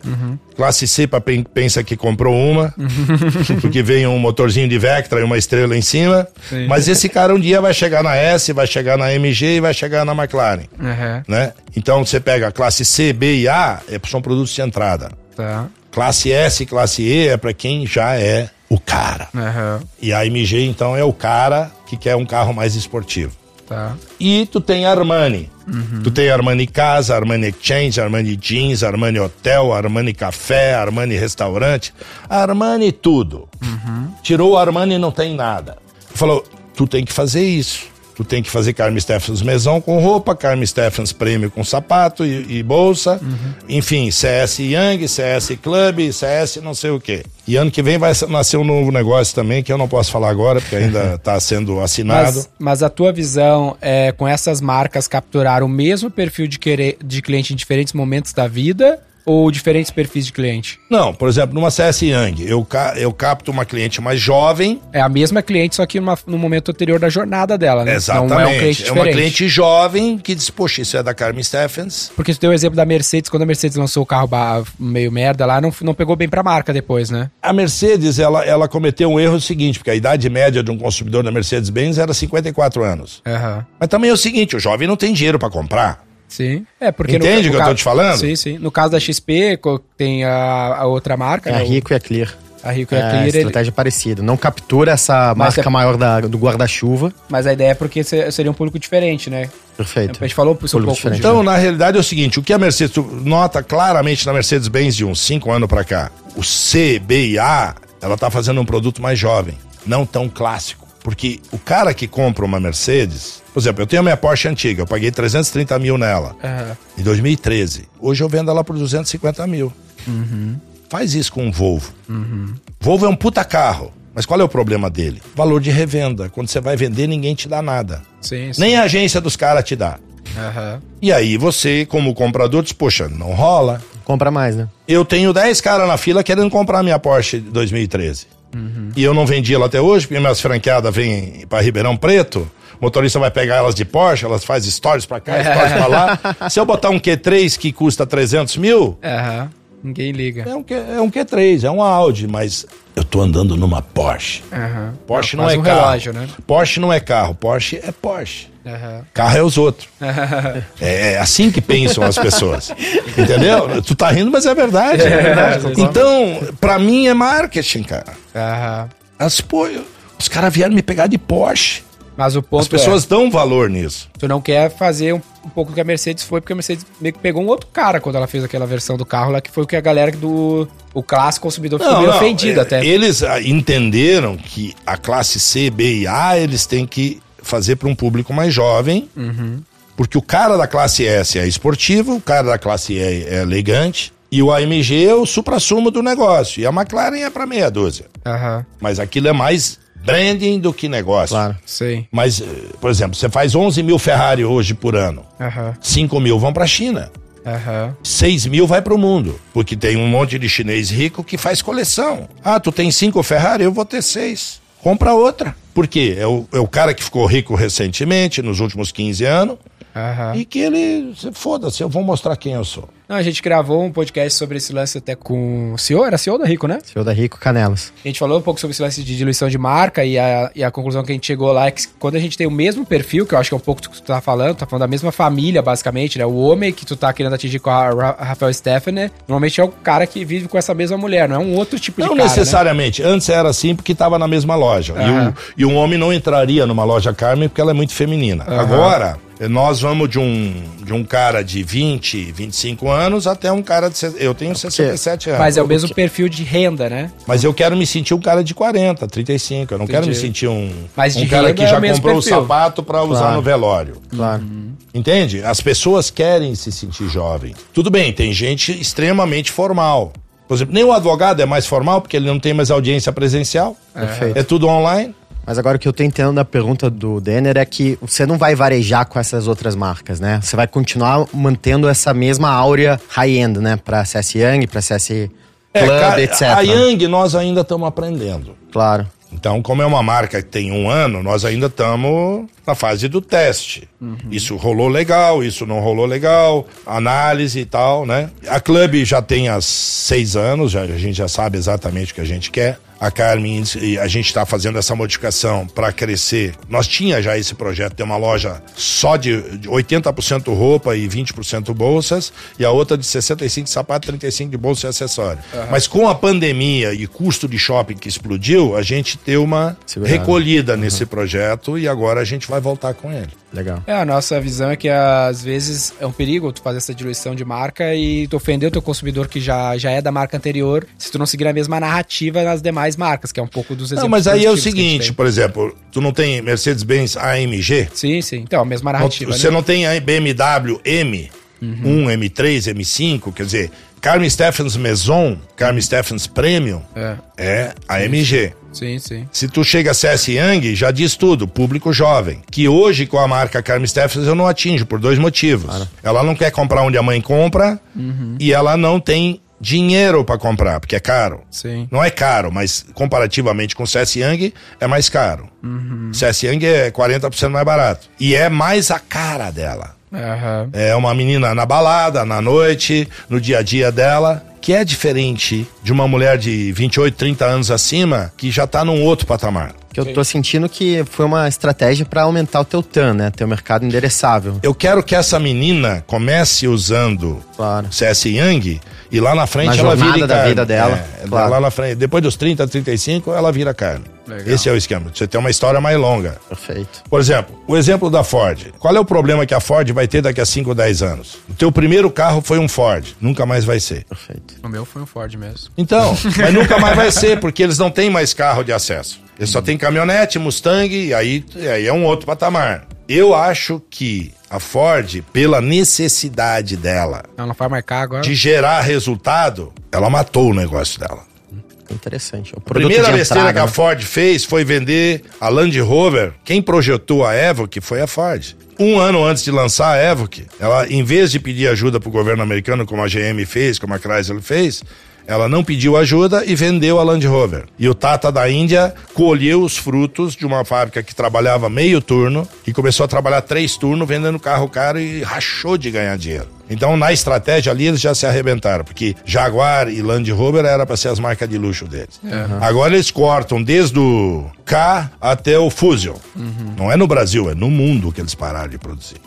classe C para quem pensa que comprou uma, porque vem um motorzinho de Vectra e uma estrela em cima. Sim. Mas esse cara um dia vai chegar na S, vai chegar na MG e vai chegar na McLaren, Aham. né? Então você pega a classe C, B e A, é- são produtos de entrada. Tá. Classe S e classe E é para quem já é o cara. Aham. E a MG então é o cara que quer um carro mais esportivo. Tá. E tu tem Armani. Tu tem Armani Casa, Armani Exchange, Armani Jeans, Armani Hotel, Armani Café, Armani Restaurante. Armani tudo. Tirou o Armani não tem nada. Falou, tu tem que fazer isso. Tu tem que fazer Carmen Stephens Maison com roupa, Carmen Stephens Prêmio com sapato e, e bolsa. Enfim, CS Young, CS Club, CS não sei o quê. E ano que vem vai nascer um novo negócio também, que eu não posso falar agora, porque ainda está sendo assinado. Mas, mas a tua visão é com essas marcas capturar o mesmo perfil de, querer, de cliente em diferentes momentos da vida ou diferentes perfis de cliente? Não, por exemplo, numa CS Young, eu, eu capto uma cliente mais jovem. É a mesma cliente, só que numa, no momento anterior da jornada dela, né? Exatamente. Não é um cliente é uma cliente jovem que diz, poxa, isso é da Carmen Stephens. Porque tu deu o exemplo da Mercedes, quando a Mercedes lançou o carro meio merda lá, não, não pegou bem pra marca depois, né? A Mercedes, ela, ela cometeu um erro seguinte, porque a idade média de um consumidor da Mercedes-Benz era 54 anos. Aham. Mas também é o seguinte, o jovem não tem dinheiro para comprar. Sim. É, porque Entende o que eu tô te falando? Sim, sim. No caso da XP, co- tem a, a outra marca, É a né? O- Rico e a Clear. a Rico e É, a a Clear, ele- estratégia parecida. Não captura essa Mas marca é- maior da- do guarda-chuva. mas a ideia é porque se- seria um público diferente, né? Perfeito. A gente falou isso um Público pouco. diferente. Então, na realidade, é o seguinte: o que a Mercedes tu nota claramente na Mercedes-Benz de uns 5 anos pra cá, o C, B e A, ela tá fazendo um produto mais jovem, não tão clássico. Porque o cara que compra uma Mercedes, por exemplo, eu tenho a minha Porsche antiga, eu paguei 330 mil nela Aham. em 2013. Hoje eu vendo ela por 250 mil. Faz isso com um Volvo. Volvo é um puta carro. Mas qual é o problema dele? Valor de revenda. Quando você vai vender, ninguém te dá nada. Sim, sim. Nem a agência dos caras te dá. Aham. E aí você, como comprador, diz, poxa, não rola. Compra mais, né? Eu tenho 10 caras na fila querendo comprar minha Porsche de 2013. E eu não vendi ela até hoje, porque minhas franqueadas vêm para Ribeirão Preto. O motorista vai pegar elas de Porsche, elas fazem stories pra cá, stories pra lá. Se eu botar um Q3 que custa 300 mil, Aham. Ninguém liga. é um, Q, é um Q3, é um Audi, mas eu tô andando numa Porsche. Aham. Porsche não, quase é um carro. relógio, né? Porsche não é carro, Porsche é Porsche. Aham. Carro é os outros. É, é assim que pensam as pessoas. Entendeu? Tu tá rindo, mas é verdade. É verdade. Então, pra mim é marketing, cara. As, pô, os caras vieram me pegar de Porsche. Mas o ponto As pessoas é, dão valor nisso. tu não quer fazer um, um pouco do que a Mercedes foi, porque a Mercedes meio que pegou um outro cara quando ela fez aquela versão do carro lá, que foi o que a galera do o clássico consumidor ficou meio ofendido é, até. Eles ah, entenderam que a classe C, B e A eles têm que fazer para um público mais jovem. Uhum. Porque o cara da classe S é esportivo, o cara da classe E é elegante. E o AMG é o supra-sumo do negócio. E a McLaren é para meia dúzia. Aham. Mas aquilo é mais branding do que negócio. Claro. Sei. Mas, eh, por exemplo, você faz 11 mil Ferrari hoje por ano. Aham. 5 mil vão para a China. Aham. 6 mil vai para o mundo. Porque tem um monte de chinês rico que faz coleção. Ah, tu tem cinco Ferrari, eu vou ter seis. Compra outra. Por quê? É o, é o cara que ficou rico recentemente, nos últimos 15 anos, Aham. e que ele. Foda-se, eu vou mostrar quem eu sou. Não, a gente gravou um podcast sobre esse lance até com o CEO, era CEO da Rico, né? Senhor da Rico Canelas. A gente falou um pouco sobre esse lance de diluição de marca e a, e a conclusão que a gente chegou lá é que quando a gente tem o mesmo perfil, que eu acho que é um pouco do que tu tá falando, tá falando da mesma família, basicamente, né? O homem que tu tá querendo atingir com a Ra- Rafael Stephanie, normalmente é o cara que vive com essa mesma mulher, não é um outro tipo de Não cara, né? necessariamente. Antes era assim porque estava na mesma loja. E, Aham. o, e um homem não entraria numa loja Carmen porque ela é muito feminina. Agora, nós vamos de um, de um cara de 20, 25 anos até um cara de. Eu tenho 67 anos. Mas é o mesmo perfil de renda, né? Mas eu quero me sentir um cara de 40, 35. Eu não quero me Entendi. sentir um, Mas um cara que é já o mesmo comprou o perfil. sapato para usar Claro. no velório. Claro. Entende? As pessoas querem se sentir jovem. Tudo bem, tem gente extremamente formal. Por exemplo, nem o advogado é mais formal porque ele não tem mais audiência presencial. Perfeito. É tudo online. Mas agora o que eu tô entendendo da pergunta do Denner é que você não vai varejar com essas outras marcas, né? Você vai continuar mantendo essa mesma áurea high-end, né? Pra CS Young, pra CS Club, cara, etc. É, a Yang nós ainda estamos aprendendo. Claro. Então, como é uma marca que tem um ano, nós ainda estamos na fase do teste. Isso rolou legal, isso não rolou legal, análise e tal, né? A Clube já tem há seis anos, já, a gente já sabe exatamente o que a gente quer. A Carmen, e a gente está fazendo essa modificação para crescer. Nós tinha já esse projeto de ter uma loja só de de 80% roupa e 20% bolsas, e a outra de 65% de sapato, 35% de bolsa e acessório. Mas com a pandemia e custo de shopping que explodiu, a gente deu uma Segurada. recolhida nesse projeto e agora a gente vai voltar com ele. Legal. É, a nossa visão é que às vezes é um perigo tu fazer essa diluição de marca e tu ofender o teu consumidor que já, já é da marca anterior, se tu não seguir a mesma narrativa nas demais marcas, que é um pouco dos exemplos Não, mas aí é o seguinte, por exemplo, tu não tem Mercedes-Benz AMG? Sim, sim. Então, a mesma narrativa, Você né? não tem a BMW M, 1, M3, M5, quer dizer, Carmen Stephens Maison, Carmen Stephens Premium, É. é a MG. Sim, sim. Se tu chega a CS Young, já diz tudo, público jovem. Que hoje, com a marca Carmen Stephens, eu não atinjo, por dois motivos. Ela não quer comprar onde a mãe compra e ela não tem dinheiro para comprar, porque é caro. Sim. Não é caro, mas comparativamente com o CS Young, é mais caro. CS Young é 40% mais barato. E é mais a cara dela. Aham. É uma menina na balada, na noite, no dia a dia dela, que é diferente de uma mulher de 28, 30 anos acima, que já tá num outro patamar. Que eu tô sentindo que foi uma estratégia pra aumentar o teu TAM, né? Teu mercado endereçável. Eu quero que essa menina comece usando Claro. CS Young e lá na frente Na ela vira da carne. vida dela, É, claro. Lá na frente, depois dos 30, 35, ela vira carne. Legal. Esse é o esquema. Você tem uma história mais longa. Perfeito. Por exemplo, o exemplo da Ford. Qual é o problema que a Ford vai ter daqui a 5 ou 10 anos? O teu primeiro carro foi um Ford, nunca mais vai ser. Perfeito. O meu foi um Ford mesmo. Então, mas nunca mais vai ser, porque eles não têm mais carro de acesso. Eles só têm caminhonete, Mustang, e aí, aí é um outro patamar. Eu acho que a Ford, pela necessidade dela Ela não vai marcar agora. de gerar resultado, ela matou o negócio dela. Interessante. O A produto primeira besteira que a né? Ford fez foi vender a Land Rover. Quem projetou a Evoque foi a Ford. Um ano antes de lançar a Evoque, ela, em vez de pedir ajuda para o governo americano, como a GM fez, como a Chrysler fez, ela não pediu ajuda e vendeu a Land Rover. E o Tata da Índia colheu os frutos de uma fábrica que trabalhava meio turno e começou a trabalhar três turnos vendendo carro caro e rachou de ganhar dinheiro. Então, na estratégia ali, eles já se arrebentaram, porque Jaguar e Land Rover era para ser as marcas de luxo deles. Agora eles cortam desde o K até o Fusion. Não é no Brasil, é no mundo que eles pararam de produzir.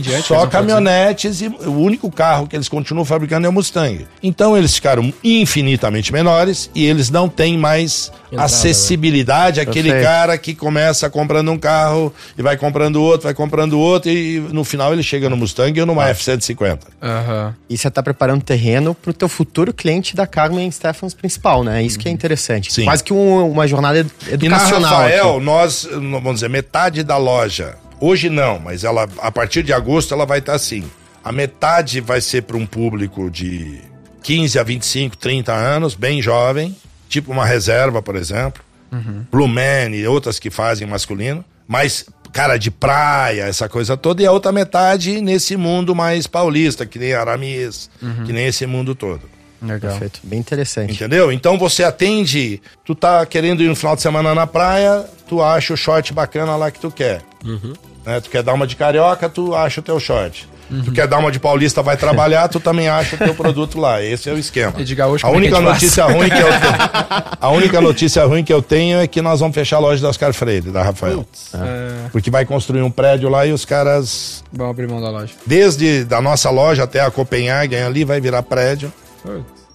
Diante. Só caminhonetes e o único carro que eles continuam fabricando é o Mustang. Então eles ficaram infinitamente menores e eles não têm mais Entrada, acessibilidade àquele Perfeito. cara que começa comprando um carro e vai comprando outro, vai comprando outro e no final ele chega no Mustang ou numa F-150. Aham. E você tá preparando terreno pro teu futuro cliente da Carmen Stephens principal, né? Isso que é interessante. Sim. Quase que um- uma jornada ed- E na educacional. Rafael, aqui. nós, vamos dizer, metade da loja. Hoje não, mas ela a partir de agosto ela vai estar assim. A metade vai ser para um público de 15 a 25, 30 anos, bem jovem, tipo uma reserva, por exemplo. Blue Man e outras que fazem masculino. Mas, cara, de praia, essa coisa toda. E a outra metade nesse mundo mais paulista, que nem Aramis, que nem esse mundo todo. Legal. Perfeito. Bem interessante. Entendeu? Então você atende, tu tá querendo ir no final de semana na praia, tu acha o short bacana lá que tu quer. Né? Tu quer dar uma de carioca, tu acha o teu short. Tu quer dar uma de paulista, vai trabalhar, tu também acha o teu produto lá. Esse é o esquema. E de gaúcho, a é única a gente notícia ruim que eu tenho, a única notícia ruim que eu tenho é que nós vamos fechar a loja da Oscar Freire, da Rafael. É, Porque vai construir um prédio lá e os caras vamos abrir mão da loja. desde da nossa loja até a Copenhagen ali vai virar prédio.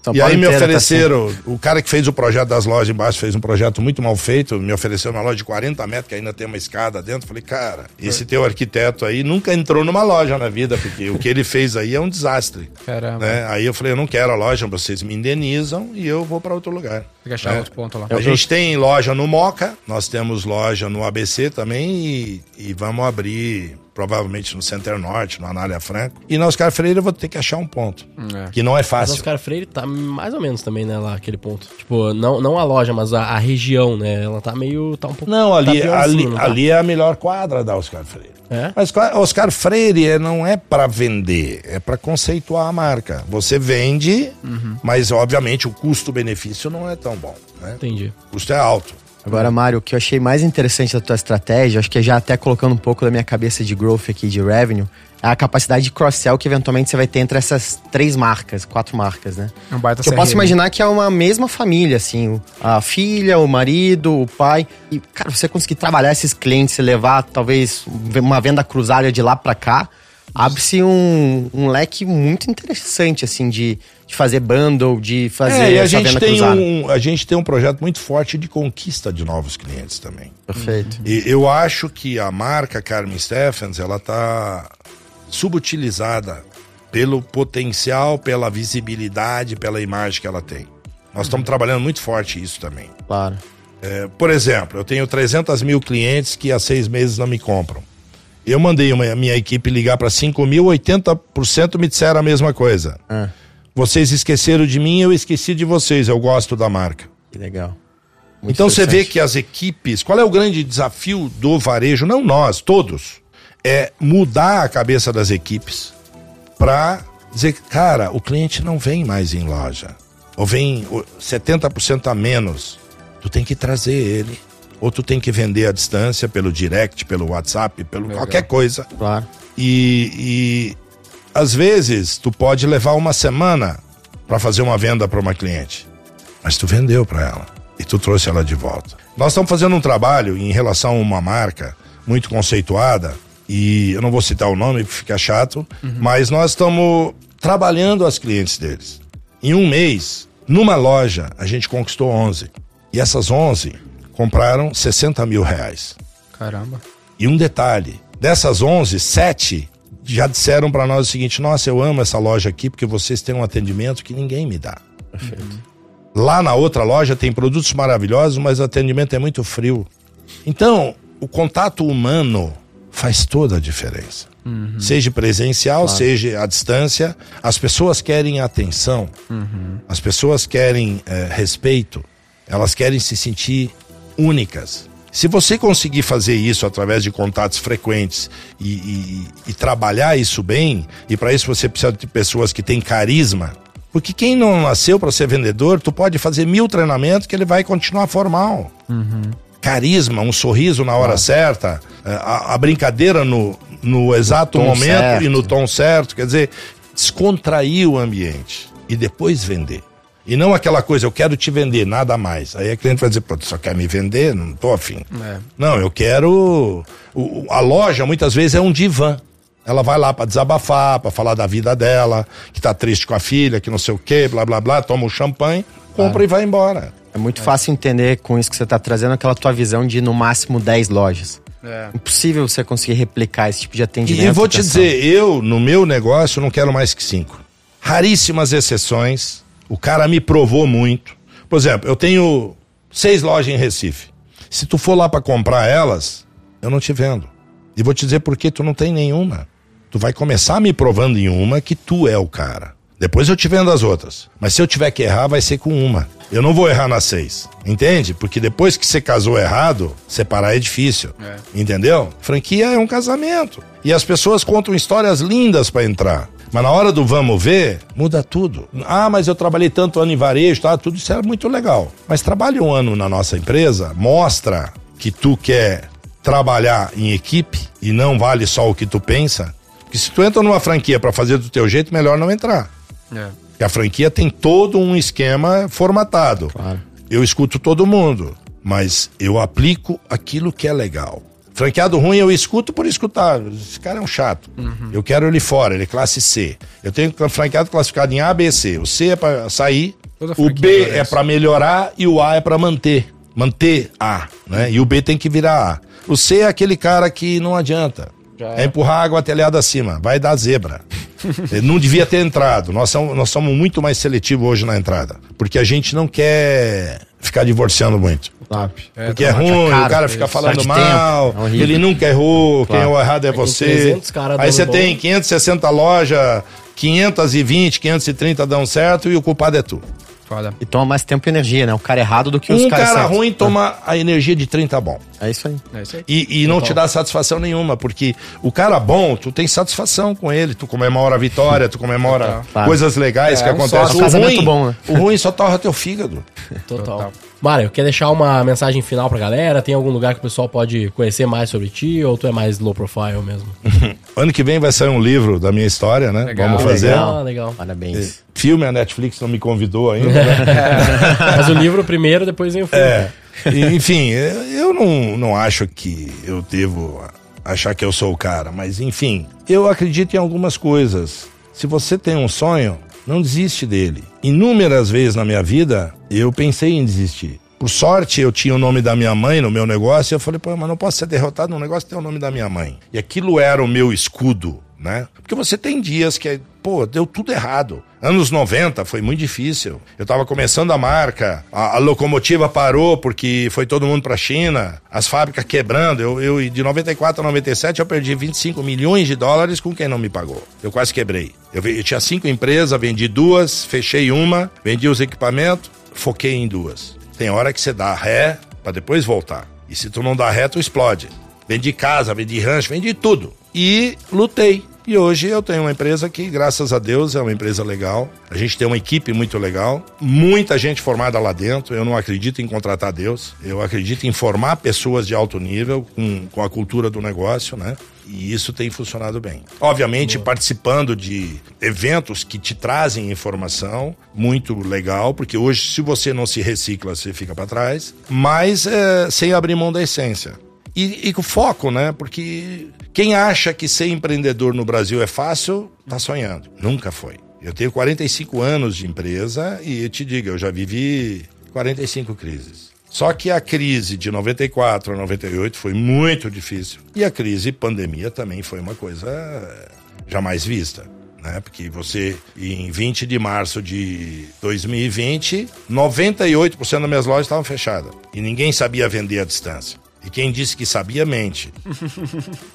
São E Paulo aí me tá ofereceram, o cara que fez o projeto das lojas embaixo fez um projeto muito mal feito, me ofereceu uma loja de 40 metros que ainda tem uma escada dentro. Falei, cara, esse teu arquiteto aí nunca entrou numa loja na vida, porque o que ele fez aí é um desastre. Caramba. Né? Aí eu falei, eu não quero a loja, vocês me indenizam e eu vou para outro lugar. Tem que achar É. outro ponto lá. A gente tem loja no Moca, nós temos loja no ABC também e, e vamos abrir provavelmente no Center Norte, no Anália Franco. E na Oscar Freire eu vou ter que achar um ponto, É. que não é Mas fácil. Oscar Freire tá mais ou menos também, né, lá, aquele ponto. Tipo, não, não a loja, mas a, a região, né? Ela tá meio. tá um pouco. Não, ali, tá ali, não tá? ali é a melhor quadra da Oscar Freire. É? Mas Oscar Freire não é para vender, é para conceituar a marca. Você vende, Uhum. mas obviamente o custo-benefício não é tão bom. Né? Entendi. O custo é alto. Agora, Mário, o que eu achei mais interessante da tua estratégia, acho que já até colocando um pouco da minha cabeça de growth aqui, de revenue, é a capacidade de cross-sell que eventualmente você vai ter entre essas três marcas, quatro marcas, né? É um baita Que eu posso imaginar que é uma mesma família, assim, a filha, o marido, o pai. E, cara, você conseguir trabalhar esses clientes e levar, talvez, uma venda cruzada de lá pra cá, abre-se um, um leque muito interessante, assim, de, de fazer bundle, de fazer É, e a gente, tem cruzada. um, a gente tem um projeto muito forte de conquista de novos clientes também. Perfeito. E eu acho que a marca Carmen Stephens, ela tá subutilizada pelo potencial, pela visibilidade, pela imagem que ela tem. Nós estamos trabalhando muito forte isso também. Claro. É, por exemplo, eu tenho 300 mil clientes que há seis meses não me compram. Eu mandei uma, a minha equipe ligar para 5 mil, 80% me disseram a mesma coisa. Ah, Vocês esqueceram de mim, eu esqueci de vocês, eu gosto da marca. que legal. Muito então você vê que as equipes, qual é o grande desafio do varejo? Não nós, todos. É mudar a cabeça das equipes para dizer, cara, o cliente não vem mais em loja. Ou vem o- 70% a menos. Tu tem que trazer ele. Ou tu tem que vender à distância pelo direct, pelo WhatsApp, pelo qualquer coisa. Claro. E às vezes tu pode levar uma semana para fazer uma venda para uma cliente, mas tu vendeu para ela e tu trouxe ela de volta. Nós estamos fazendo um trabalho em relação a uma marca muito conceituada e eu não vou citar o nome porque fica chato, mas nós estamos trabalhando as clientes deles. Em um mês, numa loja, a gente conquistou 11. E essas 11 compraram 60 mil reais. Caramba. E um detalhe: dessas 11, 7 já disseram para nós o seguinte: nossa, eu amo essa loja aqui porque vocês têm um atendimento que ninguém me dá. Lá na outra loja tem produtos maravilhosos, mas o atendimento é muito frio. Então, o contato humano faz toda a diferença. Seja presencial, seja à distância, as pessoas querem atenção, as pessoas querem eh, respeito, elas querem se sentir únicas. Se você conseguir fazer isso através de contatos frequentes e, e- e trabalhar isso bem, e para isso você precisa de pessoas que têm carisma, porque quem não nasceu para ser vendedor, tu pode fazer mil treinamentos que ele vai continuar formal carisma, um sorriso na hora certa, eh, a, a brincadeira no, no exato tom momento certo. e no tom certo, quer dizer, descontrair o ambiente e depois vender. E não aquela coisa, eu quero te vender, nada mais. Aí a cliente vai dizer, pô, tu só quer me vender? Não tô afim. É. Não, eu quero. o- a loja muitas vezes é um divã. Ela vai lá pra desabafar, pra falar da vida dela, que tá triste com a filha, que não sei o quê, blá blá blá, toma um champanhe, compra e vai embora. É muito fácil entender com isso que você tá trazendo aquela tua visão de no máximo 10 lojas. É. Impossível você conseguir replicar esse tipo de atendimento. E eu vou te dizer, eu, no meu negócio, não quero mais que cinco. Raríssimas exceções. O cara me provou muito. Por exemplo, eu tenho seis lojas em Recife. Se tu for lá para comprar elas, eu não te vendo. E vou te dizer por que tu não tem nenhuma. Tu vai começar me provando em uma que tu é o cara. Depois eu te vendo as outras. Mas se eu tiver que errar, vai ser com uma. Eu não vou errar nas seis. Entende? Porque depois que você casou errado, separar é difícil. Entendeu? Franquia é um casamento. E as pessoas contam histórias lindas para entrar. Mas na hora do vamos ver, muda tudo. Ah, mas eu trabalhei tanto ano em varejo, tá? Tudo isso é muito legal. Mas trabalhe um ano na nossa empresa, mostra que tu quer trabalhar em equipe e não vale só o que tu pensa. Porque se tu entra numa franquia para fazer do teu jeito, melhor não entrar. É. Porque a franquia tem todo um esquema formatado. Claro. Eu escuto todo mundo, mas eu aplico aquilo que é legal. Franqueado ruim eu escuto por escutar. Esse cara é um chato. Eu quero ele fora, ele é classe C. Eu tenho franqueado classificado em A, B, C. O C é para sair, o B é para melhorar e o A é para manter. Manter A, né? E o B tem que virar A. O C é aquele cara que não adianta. É empurrar água telhada acima, vai dar zebra. Não devia ter entrado. Nós somos, nós somos muito mais seletivos hoje na entrada. Porque a gente não quer ficar divorciando muito. Claro. Porque é tá ruim, caro, o cara fica falando mal, é ele nunca errou, quem é o errado é tem você. 300 cara Aí você bom. tem 560 lojas, 520, 530 dão certo e o culpado é tu. Foda. E toma mais tempo e energia, né? O cara errado do que os Um caras cara certos. ruim toma a energia de 30 bom. É isso aí. É isso aí. E, e não te dá satisfação nenhuma, porque o cara bom, tu tem satisfação com ele, tu comemora a vitória, tu comemora Claro. coisas legais É, que um acontecem. sócio. Um casamento ruim, bom, né? o ruim só torra teu fígado. Total. Total. Mário, quer deixar uma mensagem final pra galera? Tem algum lugar que o pessoal pode conhecer mais sobre ti ou tu é mais low profile mesmo? Ano que vem vai sair um livro da minha história, né? Legal, Vamos fazer. legal. Ah, legal. Parabéns. Filme, a Netflix não me convidou ainda, né? Mas o livro primeiro, depois vem o filme. É. Enfim, eu não, não acho que eu devo achar que eu sou o cara, mas enfim, eu acredito em algumas coisas. Se você tem um sonho, não desiste dele. Inúmeras vezes na minha vida, eu pensei em desistir. Por sorte, eu tinha o nome da minha mãe no meu negócio e eu falei, pô, mas não posso ser derrotado num negócio que tem o nome da minha mãe. E aquilo era o meu escudo, né? Porque você tem dias que, pô, deu tudo errado. Anos 90 foi muito difícil. Eu tava começando a marca, a, a locomotiva parou porque foi todo mundo pra China, as fábricas quebrando. Eu, eu de 94 a 97 eu perdi 25 milhões de dólares com quem não me pagou. Eu quase quebrei. Eu, eu tinha cinco empresas, vendi duas, fechei uma, vendi os equipamentos, foquei em duas. Tem hora que você dá ré pra depois voltar. E se tu não dá ré, tu explode. Vendi casa, vendi rancho, vendi tudo. E lutei. E hoje eu tenho uma empresa que, graças a Deus, é uma empresa legal. A gente tem uma equipe muito legal. Muita gente formada lá dentro. Eu não acredito em contratar Deus. Eu acredito em formar pessoas de alto nível com, com a cultura do negócio, né? E isso tem funcionado bem. Obviamente, participando de eventos que te trazem informação, muito legal, porque hoje, se você não se recicla, você fica para trás, mas é, sem abrir mão da essência. E, e com foco, né? Porque quem acha que ser empreendedor no Brasil é fácil, tá sonhando. Nunca foi. Eu tenho 45 anos de empresa e eu te digo, eu já vivi 45 crises. Só que a crise de 94 a 98 foi muito difícil. E a crise pandemia também foi uma coisa jamais vista. Né? Porque você, em 20 de março de 2020, 98% das minhas lojas estavam fechadas. E ninguém sabia vender à distância. E quem disse que sabia, mente.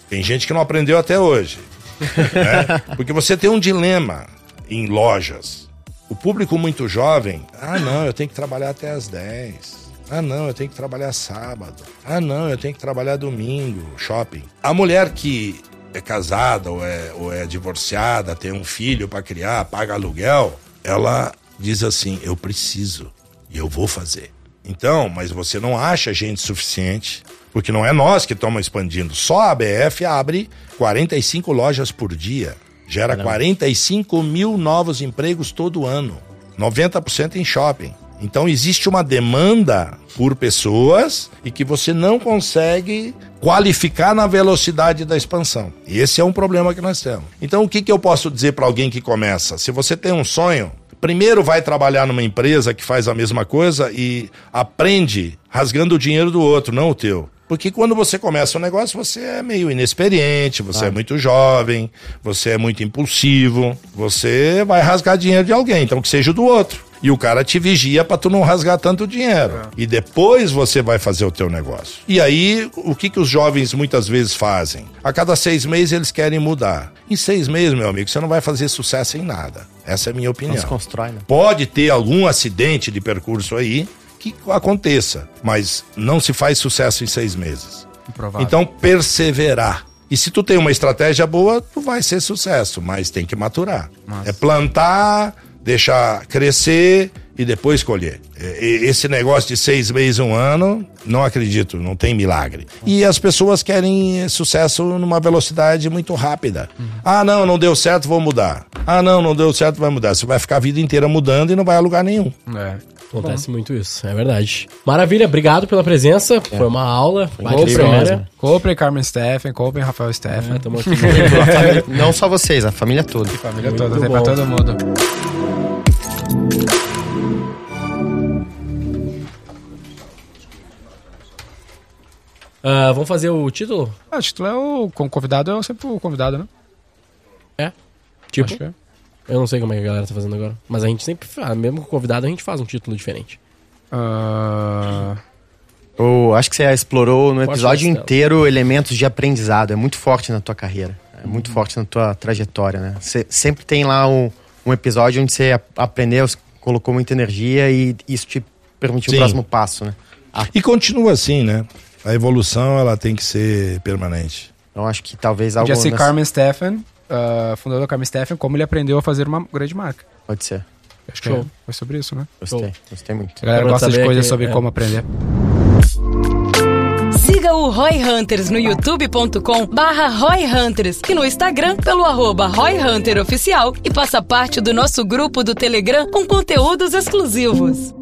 Tem gente que não aprendeu até hoje. Né? Porque você tem um dilema em lojas. O público muito jovem, ah, não, eu tenho que trabalhar até as 10. Ah, não, eu tenho que trabalhar sábado. Ah, não, eu tenho que trabalhar domingo, shopping. A mulher que é casada ou é, ou é divorciada, tem um filho para criar, paga aluguel, ela diz assim: eu preciso e eu vou fazer. Então, mas você não acha gente suficiente, porque não é nós que estamos expandindo. Só a ABF abre 45 lojas por dia. Gera 45 mil novos empregos todo ano. 90% em shopping. Então existe uma demanda por pessoas e que você não consegue qualificar na velocidade da expansão. E esse é um problema que nós temos. Então o que, que eu posso dizer para alguém que começa? Se você tem um sonho, primeiro vai trabalhar numa empresa que faz a mesma coisa e aprende rasgando o dinheiro do outro, não o teu. Porque quando você começa um negócio, você é meio inexperiente, você ah. é muito jovem, você é muito impulsivo, você vai rasgar dinheiro de alguém, então que seja do outro. E o cara te vigia para tu não rasgar tanto dinheiro. É. E depois você vai fazer o teu negócio. E aí, o que, que os jovens muitas vezes fazem? A cada seis meses eles querem mudar. Em seis meses, meu amigo, você não vai fazer sucesso em nada. Essa é a minha opinião. Não se constrói, né? Pode ter algum acidente de percurso aí, que aconteça, mas não se faz sucesso em seis meses. Improvável. Então, perseverar. E se tu tem uma estratégia boa, tu vai ser sucesso, mas tem que maturar. Nossa. É plantar, deixar crescer e depois colher. Esse negócio de seis meses, um ano, não acredito, não tem milagre. E as pessoas querem sucesso numa velocidade muito rápida. Uhum. Ah, não, não deu certo, vou mudar. Ah, não, não deu certo, vai mudar. Você vai ficar a vida inteira mudando e não vai a lugar nenhum. É. Acontece Bom. muito isso, é verdade. Maravilha, obrigado pela presença. É. Foi uma aula. Compre, compre Carmen Steffen, compre Rafael Steffen. É, tamo aqui. não só vocês, a família toda. A família muito toda, tem pra todo mundo. Uh, vamos fazer o título? Ah, o título é o. Com convidado é sempre o convidado, né? É? Tipo? Acho que é. Eu não sei como é que a galera tá fazendo agora. Mas a gente sempre faz, mesmo com convidado, a gente faz um título diferente. Uh... Eu acho que você explorou no episódio inteiro elementos de aprendizado. É muito forte na tua carreira. É muito forte na tua trajetória, né? Você sempre tem lá um, um episódio onde você aprendeu, colocou muita energia e isso te permitiu Sim. o próximo passo, né? Ah. E continua assim, né? A evolução, ela tem que ser permanente. Eu acho que talvez algo... Jesse nessa... Carmen Stephan uh, fundador da Carmen Steffen, como ele aprendeu a fazer uma grande marca. Pode ser. Acho que é, foi sobre isso, né? Gostei, gostei muito. A galera gosta de coisas sobre é. como aprender. Siga o Roy Hunters no youtube.com barra Roy Hunters e no Instagram pelo arroba Roy Hunter Oficial e faça parte do nosso grupo do Telegram com conteúdos exclusivos.